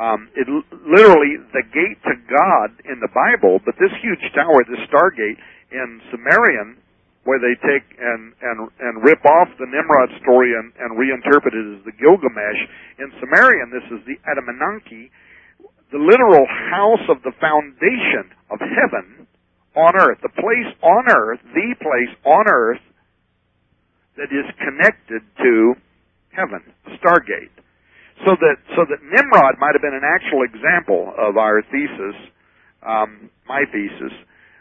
[SPEAKER 4] Um, it literally the gate to God in the Bible, but this huge tower, this Stargate in Sumerian, where they take and and and rip off the Nimrod story and, and reinterpret it as the Gilgamesh. In Sumerian, this is the Etemenanki, the literal house of the foundation of heaven on earth, the place on earth, the place on earth that is connected to heaven, Stargate. So that so that Nimrod might have been an actual example of our thesis, um, my thesis.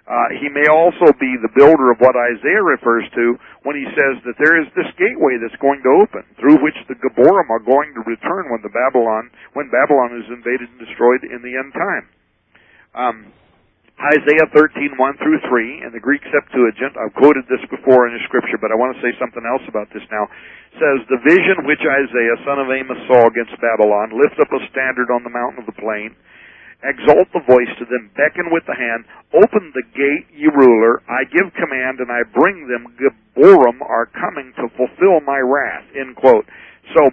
[SPEAKER 4] Uh, he may also be the builder of what Isaiah refers to when he says that there is this gateway that's going to open through which the Gaborim are going to return when the Babylon when Babylon is invaded and destroyed in the end time. Um, Isaiah 13, 1 through 3, in the Greek Septuagint, I've quoted this before in the scripture, but I want to say something else about this now, says, The vision which Isaiah, son of Amos, saw against Babylon, lift up a standard on the mountain of the plain, exalt the voice to them, beckon with the hand, open the gate, ye ruler, I give command, and I bring them, Gaborim are coming to fulfill my wrath, end quote. So,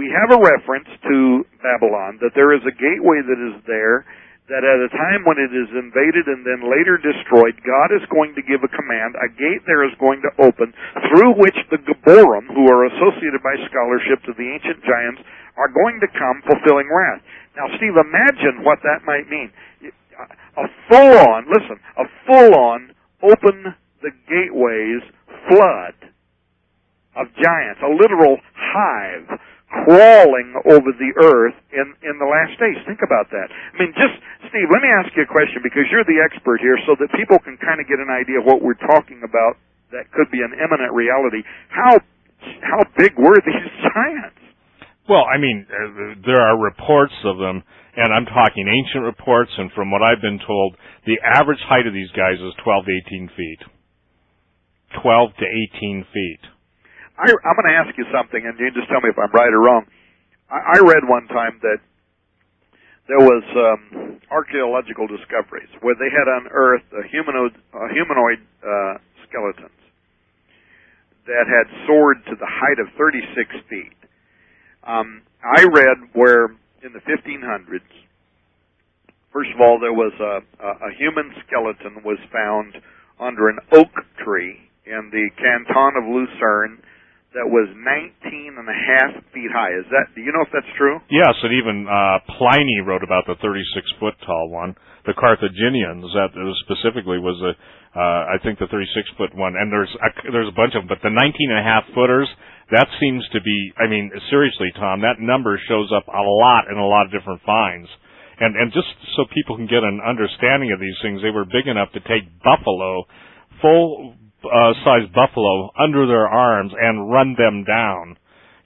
[SPEAKER 4] we have a reference to Babylon, that there is a gateway that is there, that at a time when it is invaded and then later destroyed, God is going to give a command, a gate there is going to open, through which the Gaborim, who are associated by scholarship to the ancient giants, are going to come fulfilling wrath. Now, Steve, imagine what that might mean. A full-on, listen, a full-on open the gateways flood of giants, a literal hive crawling over the earth in, in the last days. Think about that. I mean, just, Steve, let me ask you a question because you're the expert here so that people can kind of get an idea of what we're talking about that could be an imminent reality. How, how big were these giants?
[SPEAKER 3] Well, I mean, uh, there are reports of them, and I'm talking ancient reports, and from what I've been told, the average height of these guys is 12 to 18 feet. 12 to 18 feet.
[SPEAKER 4] I, I'm going to ask you something, and you just tell me if I'm right or wrong. I, I read one time that there was um, archaeological discoveries where they had unearthed a humanoid, a humanoid uh, skeletons that had soared to the height of 36 feet. Um, I read where in the 1500s, first of all, there was a, a, human skeleton was found under an oak tree in the canton of Lucerne that was 19 and a half feet high. Is that? Do you know if that's true?
[SPEAKER 3] Yes, and even uh, Pliny wrote about the 36 foot tall one. The Carthaginians, that specifically was a, uh, I think the 36 foot one, and there's a, there's a bunch of them, but the 19 and a half footers, that seems to be. I mean, seriously, Tom, that number shows up a lot in a lot of different finds. And and just so people can get an understanding of these things, they were big enough to take buffalo, full uh, sized buffalo under their arms and run them down.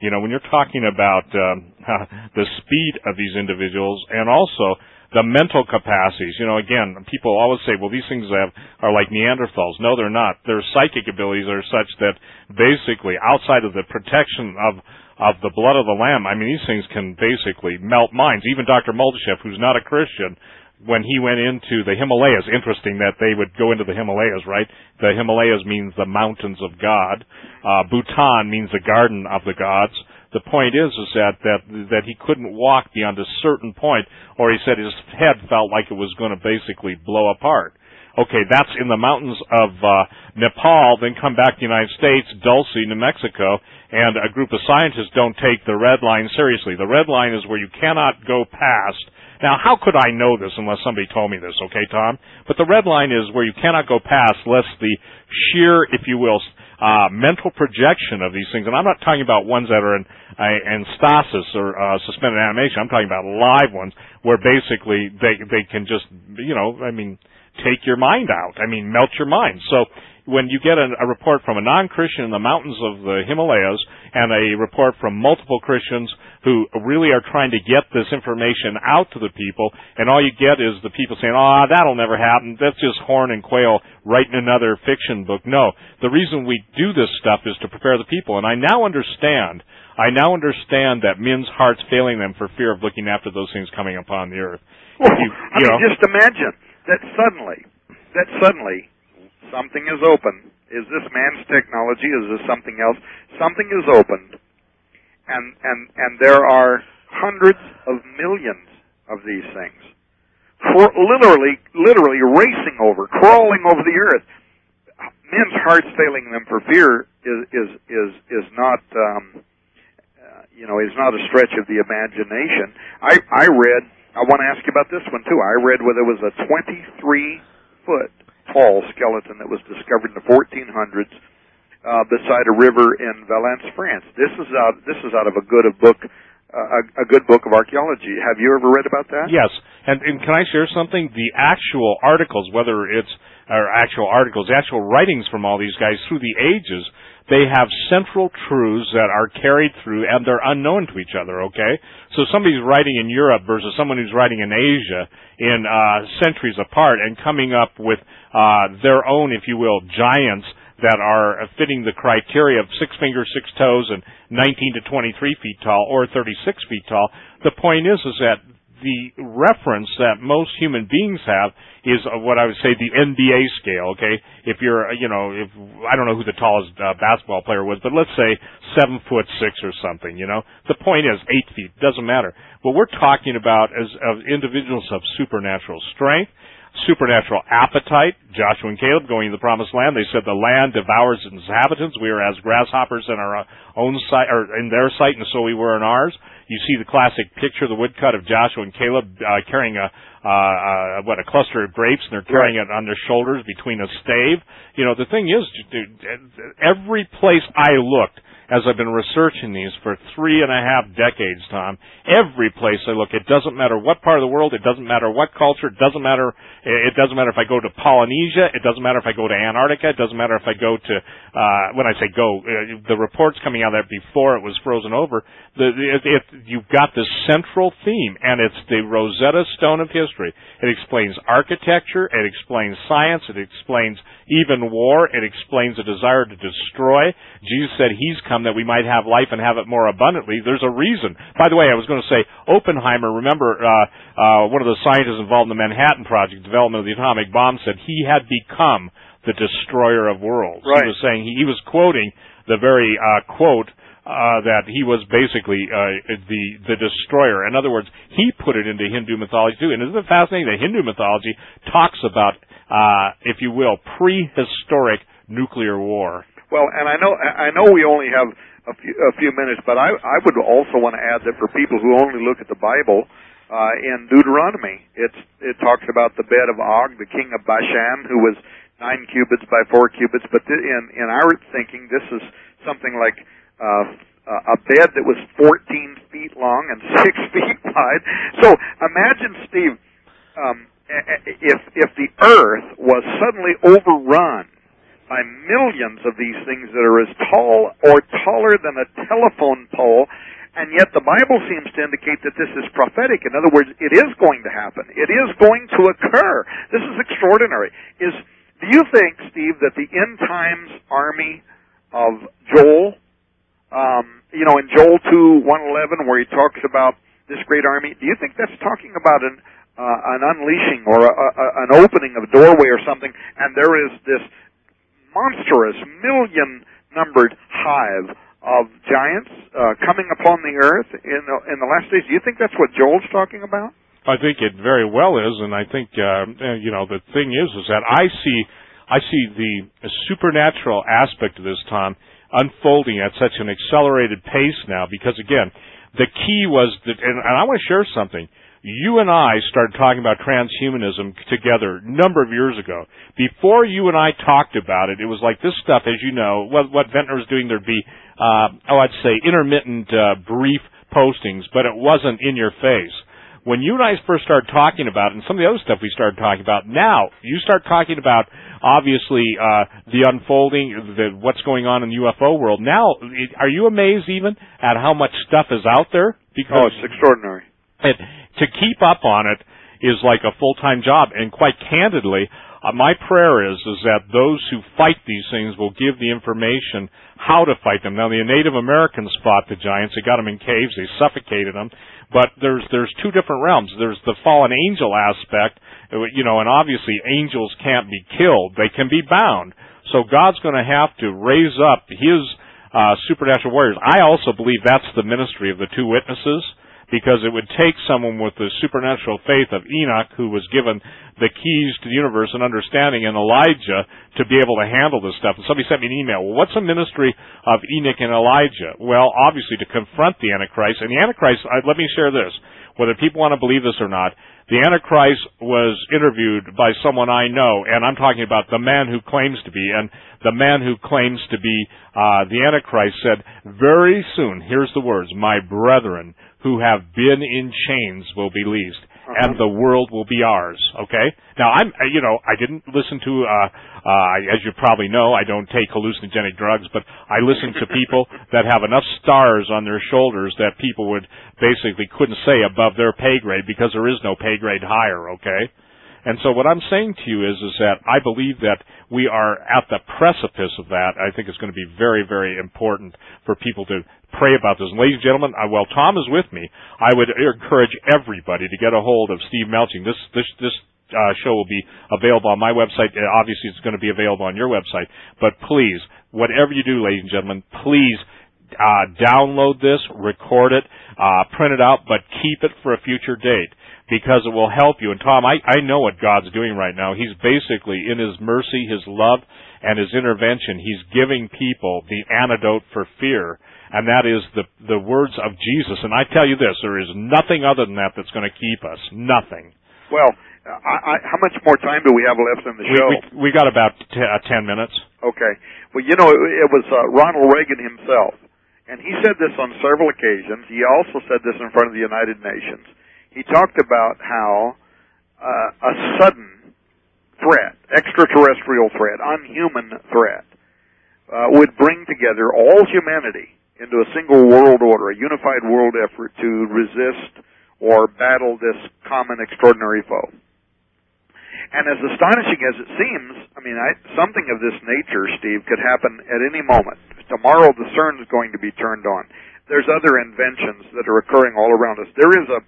[SPEAKER 3] You know, when you're talking about um, the speed of these individuals and also the mental capacities. You know, again, people always say, well, these things have, are like Neanderthals. No, they're not. Their psychic abilities are such that basically, outside of the protection of of the blood of the lamb, I mean, these things can basically melt minds. Even Dr. Muldashev, who's not a Christian, when he went into the Himalayas, interesting that they would go into the Himalayas, right? The Himalayas means the mountains of God. Uh, Bhutan means the garden of the gods. The point is, is that, that, that he couldn't walk beyond a certain point, or he said his head felt like it was going to basically blow apart. Okay, that's in the mountains of uh, Nepal, then come back to the United States, Dulce, New Mexico, and a group of scientists don't take the red line seriously. The red line is where you cannot go past now, how could I know this unless somebody told me this, okay, Tom? But the red line is where you cannot go past lest the sheer, if you will, uh, mental projection of these things. And I'm not talking about ones that are in, uh, in stasis or uh, suspended animation. I'm talking about live ones where basically they they can just, you know, I mean, take your mind out. I mean, melt your mind. So when you get a, a report from a non-Christian in the mountains of the Himalayas and a report from multiple Christians who really are trying to get this information out to the people, and all you get is the people saying, "Oh, that'll never happen. That's just Horn and Quayle writing another fiction book." No, the reason we do this stuff is to prepare the people, and I now understand. I now understand that men's hearts failing them for fear of looking after those things coming upon the earth.
[SPEAKER 4] Well, you, you I mean, know, just imagine that suddenly, that suddenly something is open. Is this man's technology? Is this something else? Something is opened, and and and there are hundreds of millions of these things, For literally literally racing over, crawling over the earth. Men's hearts failing them for fear is is is is not. Um, uh, you know, is not a stretch of the imagination. I I read. I want to ask you about this one too. I read where there was a 23 foot tall skeleton that was discovered in the 1400s uh, beside a river in Valence, France. This is out. This is out of a good of book. Uh, a, a good book of archaeology. Have you ever read about that?
[SPEAKER 3] Yes, and, and can I share something? The actual articles, whether it's or actual articles, actual writings from all these guys through the ages, they have central truths that are carried through and they're unknown to each other, okay? So somebody's writing in Europe versus someone who's writing in Asia in uh, centuries apart and coming up with uh, their own, if you will, giants that are fitting the criteria of six fingers, six toes, and 19 to 23 feet tall or 36 feet tall. The point is, is that the reference that most human beings have is what I would say the NBA scale. Okay, if you're, you know, if I don't know who the tallest uh, basketball player was, but let's say seven foot six or something. You know, the point is eight feet doesn't matter. What we're talking about is of individuals of supernatural strength supernatural appetite. Joshua and Caleb going to the promised land. They said the land devours its inhabitants. We are as grasshoppers in our own sight, or in their sight, and so we were in ours. You see the classic picture, the woodcut of Joshua and Caleb uh, carrying a uh, uh, what a cluster of grapes, and they're carrying it on their shoulders between a stave. You know, the thing is, every place I looked, as I've been researching these for three and a half decades, Tom, every place I look, it doesn't matter what part of the world, it doesn't matter what culture, it doesn't matter, it doesn't matter if I go to Polynesia, it doesn't matter if I go to Antarctica, it doesn't matter if I go to, uh, when I say go, uh, the reports coming out that before it was frozen over, the, it, it, you've got this central theme, and it's the Rosetta Stone of history. It explains architecture, it explains science, it explains even war, it explains a desire to destroy. Jesus said he's come that we might have life and have it more abundantly. There's a reason. By the way, I was going to say Oppenheimer, remember, uh, uh, one of the scientists involved in the Manhattan Project, development of the atomic bomb, said he had become the destroyer of worlds.
[SPEAKER 4] Right.
[SPEAKER 3] He was saying, he, he was quoting the very uh, quote uh, that he was basically uh, the the destroyer. In other words, he put it into Hindu mythology too. And isn't it fascinating that Hindu mythology talks about, uh, if you will, prehistoric nuclear war?
[SPEAKER 4] Well, and I know I know we only have a few, a few minutes, but I I would also want to add that for people who only look at the Bible, uh, in Deuteronomy, it's it talks about the bed of Og, the king of Bashan, who was nine cubits by four cubits. But th- in in our thinking, this is something like uh, a bed that was 14 feet long and six feet wide. So imagine, Steve, um, if if the Earth was suddenly overrun by millions of these things that are as tall or taller than a telephone pole, and yet the Bible seems to indicate that this is prophetic. In other words, it is going to happen. It is going to occur. This is extraordinary. Is do you think, Steve, that the end times army of Joel, um, you know, in Joel two one eleven, where he talks about this great army, do you think that's talking about an uh, an unleashing or a, a, an opening of a doorway or something, and there is this monstrous, million numbered hive of giants uh, coming upon the earth in the, in the last days. Do you think that's what Joel's talking about?
[SPEAKER 3] I think it very well is, and I think uh, you know the thing is is that I see I see the supernatural aspect of this time unfolding at such an accelerated pace now because again the key was that and, and I want to share something you and I started talking about transhumanism together a number of years ago. Before you and I talked about it, it was like this stuff, as you know, what, what Venter was doing, there'd be, uh, oh, I'd say intermittent, uh, brief postings, but it wasn't in your face. When you and I first started talking about it, and some of the other stuff we started talking about, now you start talking about obviously uh, the unfolding, the, what's going on in the UFO world. Now, are you amazed even at how much stuff is out there?
[SPEAKER 4] Because oh, it's extraordinary.
[SPEAKER 3] It, to keep up on it is like a full-time job. And quite candidly, uh, my prayer is is that those who fight these things will give the information how to fight them. Now, the Native Americans fought the giants; they got them in caves, they suffocated them. But there's there's two different realms. There's the fallen angel aspect, you know, and obviously angels can't be killed; they can be bound. So God's going to have to raise up His uh, supernatural warriors. I also believe that's the ministry of the two witnesses because it would take someone with the supernatural faith of Enoch, who was given the keys to the universe and understanding, and Elijah to be able to handle this stuff. And somebody sent me an email. Well, what's the ministry of Enoch and Elijah? Well, obviously to confront the Antichrist. And the Antichrist, let me share this, whether people want to believe this or not. The Antichrist was interviewed by someone I know, and I'm talking about the man who claims to be, and the man who claims to be uh, the Antichrist said, very soon, here's the words, my brethren, who have been in chains will be leased, uh-huh. and the world will be ours. Okay. Now I'm, you know, I didn't listen to, uh, uh, as you probably know, I don't take hallucinogenic drugs, but I listen to people that have enough stars on their shoulders that people would basically couldn't say above their pay grade because there is no pay grade higher. Okay. And so what I'm saying to you is, is that I believe that we are at the precipice of that. I think it's going to be very, very important for people to pray about this. And ladies and gentlemen, uh, while Tom is with me, I would encourage everybody to get a hold of Steve Melching. This, this, this uh, show will be available on my website. Uh, obviously, it's going to be available on your website. But please, whatever you do, ladies and gentlemen, please uh, download this, record it, uh, print it out, but keep it for a future date because it will help you. And Tom, I, I know what God's doing right now. He's basically, in His mercy, His love, and His intervention, He's giving people the antidote for fear. And that is the, the words of Jesus. And I tell you this, there is nothing other than that that's going to keep us. Nothing.
[SPEAKER 4] Well, I, I, how much more time do we have left in the show?
[SPEAKER 3] We, we, we got about t- uh, ten minutes.
[SPEAKER 4] Okay. Well, you know, it, it was uh, Ronald Reagan himself, and he said this on several occasions. He also said this in front of the United Nations he talked about how uh, a sudden threat, extraterrestrial threat, unhuman threat, uh, would bring together all humanity into a single world order, a unified world effort to resist or battle this common extraordinary foe. And as astonishing as it seems, I mean, I, something of this nature, Steve, could happen at any moment. Tomorrow the CERN is going to be turned on. There's other inventions that are occurring all around us. There is a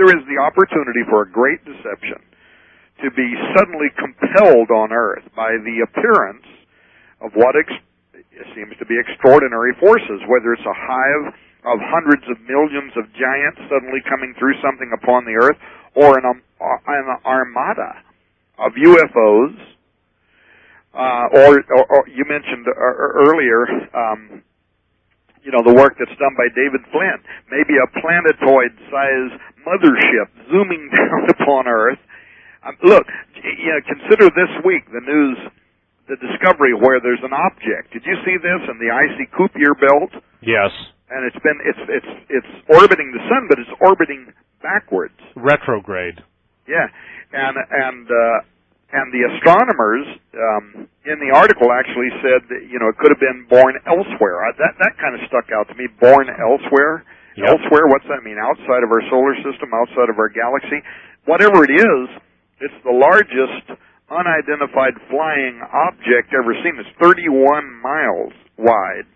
[SPEAKER 4] there is the opportunity for a great deception to be suddenly compelled on earth by the appearance of what ex- seems to be extraordinary forces, whether it's a hive of hundreds of millions of giants suddenly coming through something upon the earth, or an, an armada of UFOs, uh, or, or, or, you mentioned uh, earlier um, you know, the work that's done by David Flynn. Maybe a planetoid-sized mothership zooming down upon Earth. Um, look, you know, consider this week the news, the discovery where there's an object. Did you see this in the icy Kuiper belt?
[SPEAKER 3] Yes.
[SPEAKER 4] And it's been it's it's it's orbiting the sun, but it's orbiting backwards.
[SPEAKER 3] Retrograde.
[SPEAKER 4] Yeah, and and uh, and the astronomers um, in the article actually said that you know it could have been born elsewhere. I, that that kind of stuck out to me. Born elsewhere, yep. elsewhere. What's that mean? Outside of our solar system, outside of our galaxy, whatever it is, it's the largest unidentified flying object ever seen. It's 31 miles wide.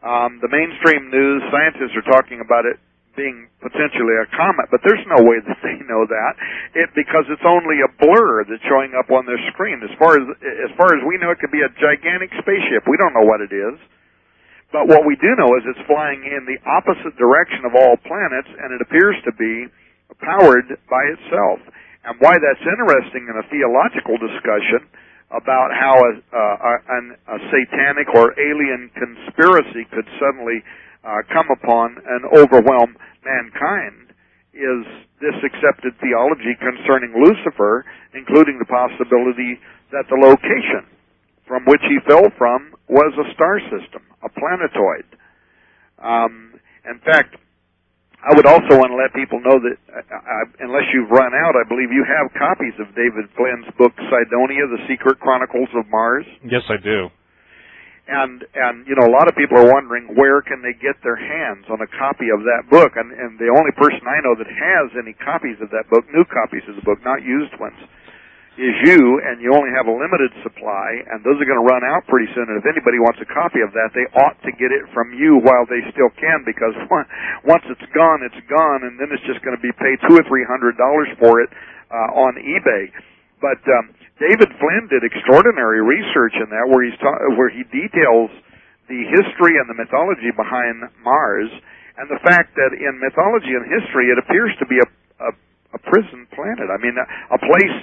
[SPEAKER 4] Um, the mainstream news scientists are talking about it being potentially a comet, but there's no way that they know that it because it's only a blur that's showing up on their screen. As far as as far as we know, it could be a gigantic spaceship. We don't know what it is, but what we do know is it's flying in the opposite direction of all planets, and it appears to be powered by itself. And why that's interesting in a theological discussion about how a, uh, a, a satanic or alien conspiracy could suddenly uh, come upon and overwhelm mankind is this accepted theology concerning Lucifer, including the possibility that the location from which he fell from was a star system, a planetoid. Um, in fact, I would also want to let people know that, uh, uh, unless you've run out, I believe you have copies of David Flynn's book, Cydonia, The Secret Chronicles of Mars.
[SPEAKER 3] Yes, I do
[SPEAKER 4] and and you know a lot of people are wondering where can they get their hands on a copy of that book. And and the only person I know that has any copies of that book new copies of the book not used ones is you. And you only have a limited supply. And those are going to run out pretty soon. And if anybody wants a copy of that they ought to get it from you while they still can. Because once it's gone it's gone. And then it's just going to be paid two or three hundred dollars for it uh, on eBay. But um, David Flynn did extraordinary research in that, where he's ta- where he details the history and the mythology behind Mars, and the fact that in mythology and history it appears to be a a, a prison planet. I mean, a, a place,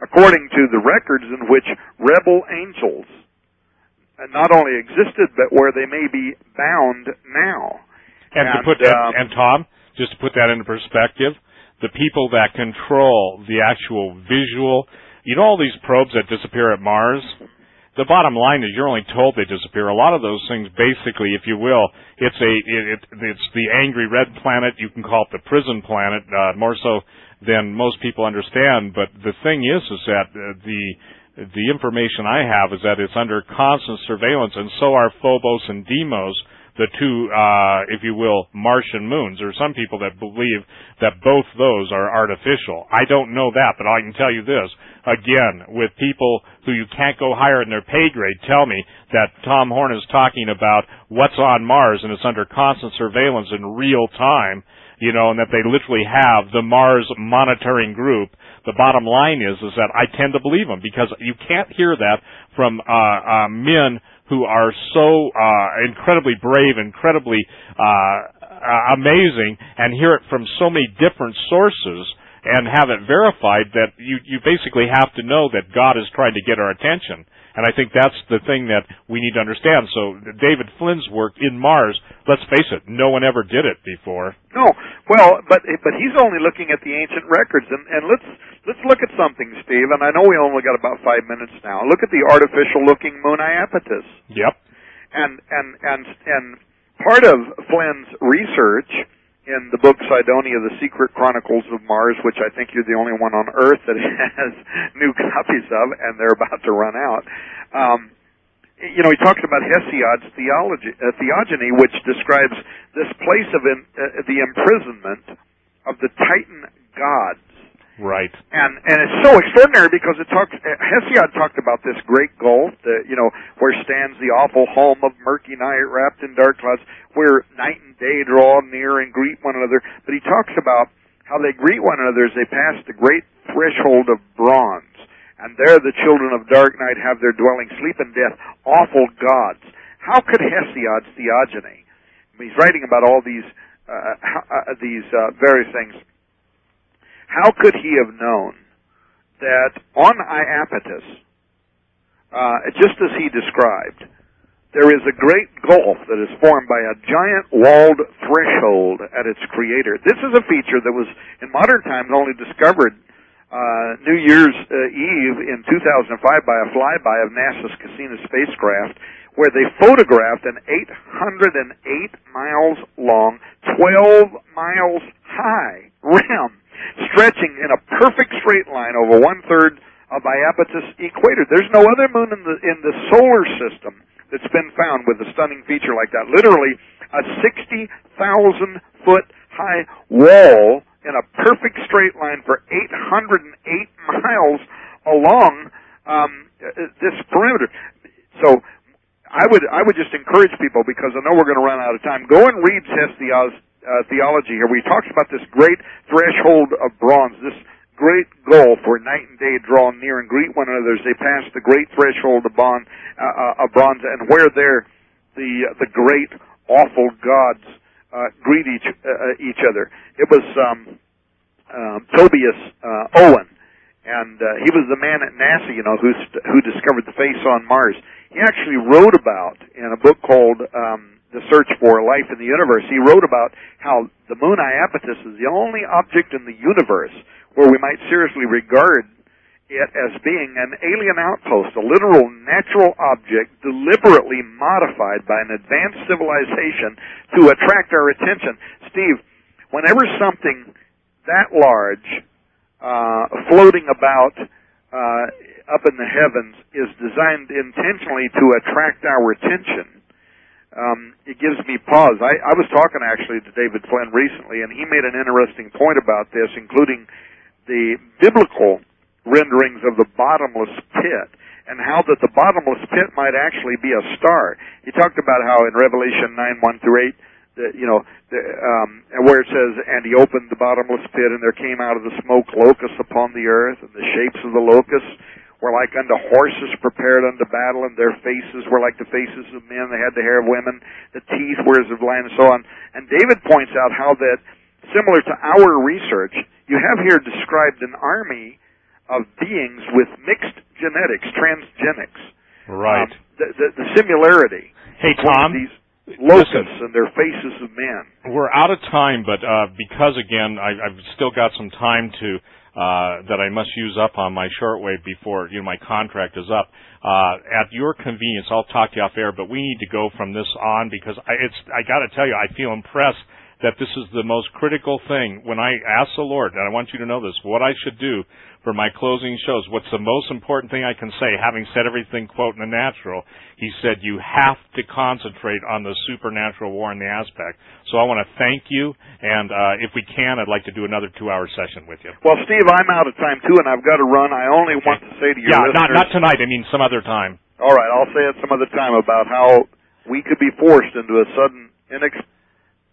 [SPEAKER 4] according to the records, in which rebel angels not only existed, but where they may be bound now.
[SPEAKER 3] And,
[SPEAKER 4] And,
[SPEAKER 3] to put
[SPEAKER 4] um,
[SPEAKER 3] and, and Tom, just to put that into perspective, the people that control the actual visual, you know, all these probes that disappear at Mars. The bottom line is you're only told they disappear. A lot of those things, basically, if you will, it's a it, it, it's the angry red planet. You can call it the prison planet, uh, more so than most people understand. But the thing is, is that uh, the the information I have is that it's under constant surveillance, and so are Phobos and Deimos, the two, uh, if you will, Martian moons. There are some people that believe that both those are artificial. I don't know that, but I can tell you this. Again, with people who you can't go higher in their pay grade tell me that Tom Horn is talking about what's on Mars and it's under constant surveillance in real time, you know, and that they literally have the Mars monitoring group the bottom line is is that I tend to believe them because you can't hear that from uh, uh, men who are so uh, incredibly brave, incredibly uh, uh, amazing, and hear it from so many different sources and have it verified that you you basically have to know that God is trying to get our attention. And I think that's the thing that we need to understand. So David Flynn's work in Mars, let's face it, no one ever did it before.
[SPEAKER 4] No, well, but but he's only looking at the ancient records, and and let's let's look at something, Steve. And I know we only got about five minutes now. Look at the artificial-looking moon Iapetus,
[SPEAKER 3] Yep.
[SPEAKER 4] and and and and part of Flynn's research in the book Cydonia: The Secret Chronicles of Mars, which I think you're the only one on Earth that has new copies of, and they're about to run out. Um, you know, he talks about Hesiod's theology, uh, theogony, which describes this place of in, uh, the imprisonment of the Titan gods.
[SPEAKER 3] Right.
[SPEAKER 4] And and it's so extraordinary because it talks. uh, Hesiod talked about this great gulf, the, you know, where stands the awful home of murky night, wrapped in dark clouds, where night and day draw near and greet one another. But he talks about how they greet one another as they pass the great threshold of bronze, and there the children of dark night have their dwelling, sleep and death, awful gods. How could Hesiod's theogony? I mean, he's writing about all these uh, how- uh, these uh, various things. How could he have known that on Iapetus, uh, just as he described, there is a great gulf that is formed by a giant walled threshold at its creator. This is a feature that was in modern times only discovered uh, New Year's uh, Eve in 2005 by a flyby of NASA's Cassini spacecraft, where they photographed an 808 miles long, 12 miles high rim stretching in a perfect straight line over one third of Iapetus equator. There's no other moon in the in the solar system that's been found with a stunning feature like that. Literally a 60,000 foot high wall in a perfect straight line for 808 miles along um, this perimeter. So I would I would just encourage people because I know we're going to run out of time. Go and read Hesiod's uh, theology here. He talks about this great threshold of bronze, this great gulf where night and day draw near and greet one another as they pass the great threshold of, bond, uh, uh, of bronze, and where there the the great awful gods uh, greet each uh, each other. It was um, um, Tobias uh, Owen, and uh, he was the man at NASA, you know, who st- who discovered the face on Mars. He actually wrote about in a book called um, "The Search for Life in the Universe." He wrote about how the moon Iapetus is the only object in the universe where we might seriously regard it as being an alien outpost, a literal natural object deliberately modified by an advanced civilization to attract our attention. Steve, whenever something that large uh, floating about uh, up in the heavens is designed intentionally to attract our attention, um, it gives me pause. I, I was talking actually to David Flynn recently, and he made an interesting point about this, including the biblical renderings of the bottomless pit and how that the bottomless pit might actually be a star. He talked about how in Revelation 9, 1 through 8, the, you know, the, um, where it says, and he opened the bottomless pit, and there came out of the smoke locusts upon the earth, and the shapes of the locusts were like unto horses prepared unto battle, and their faces were like the faces of men. They had the hair of women, the teeth were as of lion, and so on. And David points out how that, similar to our research, you have here described an army of beings with mixed genetics, transgenics.
[SPEAKER 3] Right. Um,
[SPEAKER 4] the, the, the similarity.
[SPEAKER 3] Hey, Tom.
[SPEAKER 4] These, locusts and their faces of men.
[SPEAKER 3] We're out of time, but uh, because again, I, I've still got some time to uh, that I must use up on my shortwave before you know my contract is up. Uh, at your convenience, I'll talk to you off air, but we need to go from this on because I, it's I got to tell you, I feel impressed that this is the most critical thing. When I ask the Lord, and I want you to know this, what I should do for my closing shows, what's the most important thing I can say, having said everything, quote, in the natural, he said, you have to concentrate on the supernatural war in the aspect. So I want to thank you, and uh, if we can, I'd like to do another two-hour session with you.
[SPEAKER 4] Well, Steve, I'm out of time, too, and I've got to run. I only okay. want to say to your
[SPEAKER 3] yeah,
[SPEAKER 4] listeners...
[SPEAKER 3] not, not tonight. I mean some other time.
[SPEAKER 4] All right, I'll say it some other time about how we could be forced into a sudden,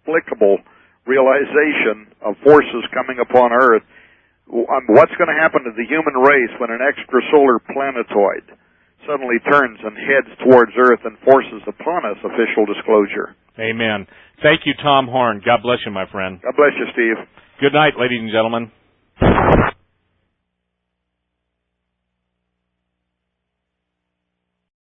[SPEAKER 4] inexplicable realization of forces coming upon Earth um, what's going to happen to the human race when an extrasolar planetoid suddenly turns and heads towards Earth and forces upon us official disclosure?
[SPEAKER 3] Amen. Thank you, Tom Horn. God bless you, my friend.
[SPEAKER 4] God bless you, Steve.
[SPEAKER 3] Good night, ladies and gentlemen.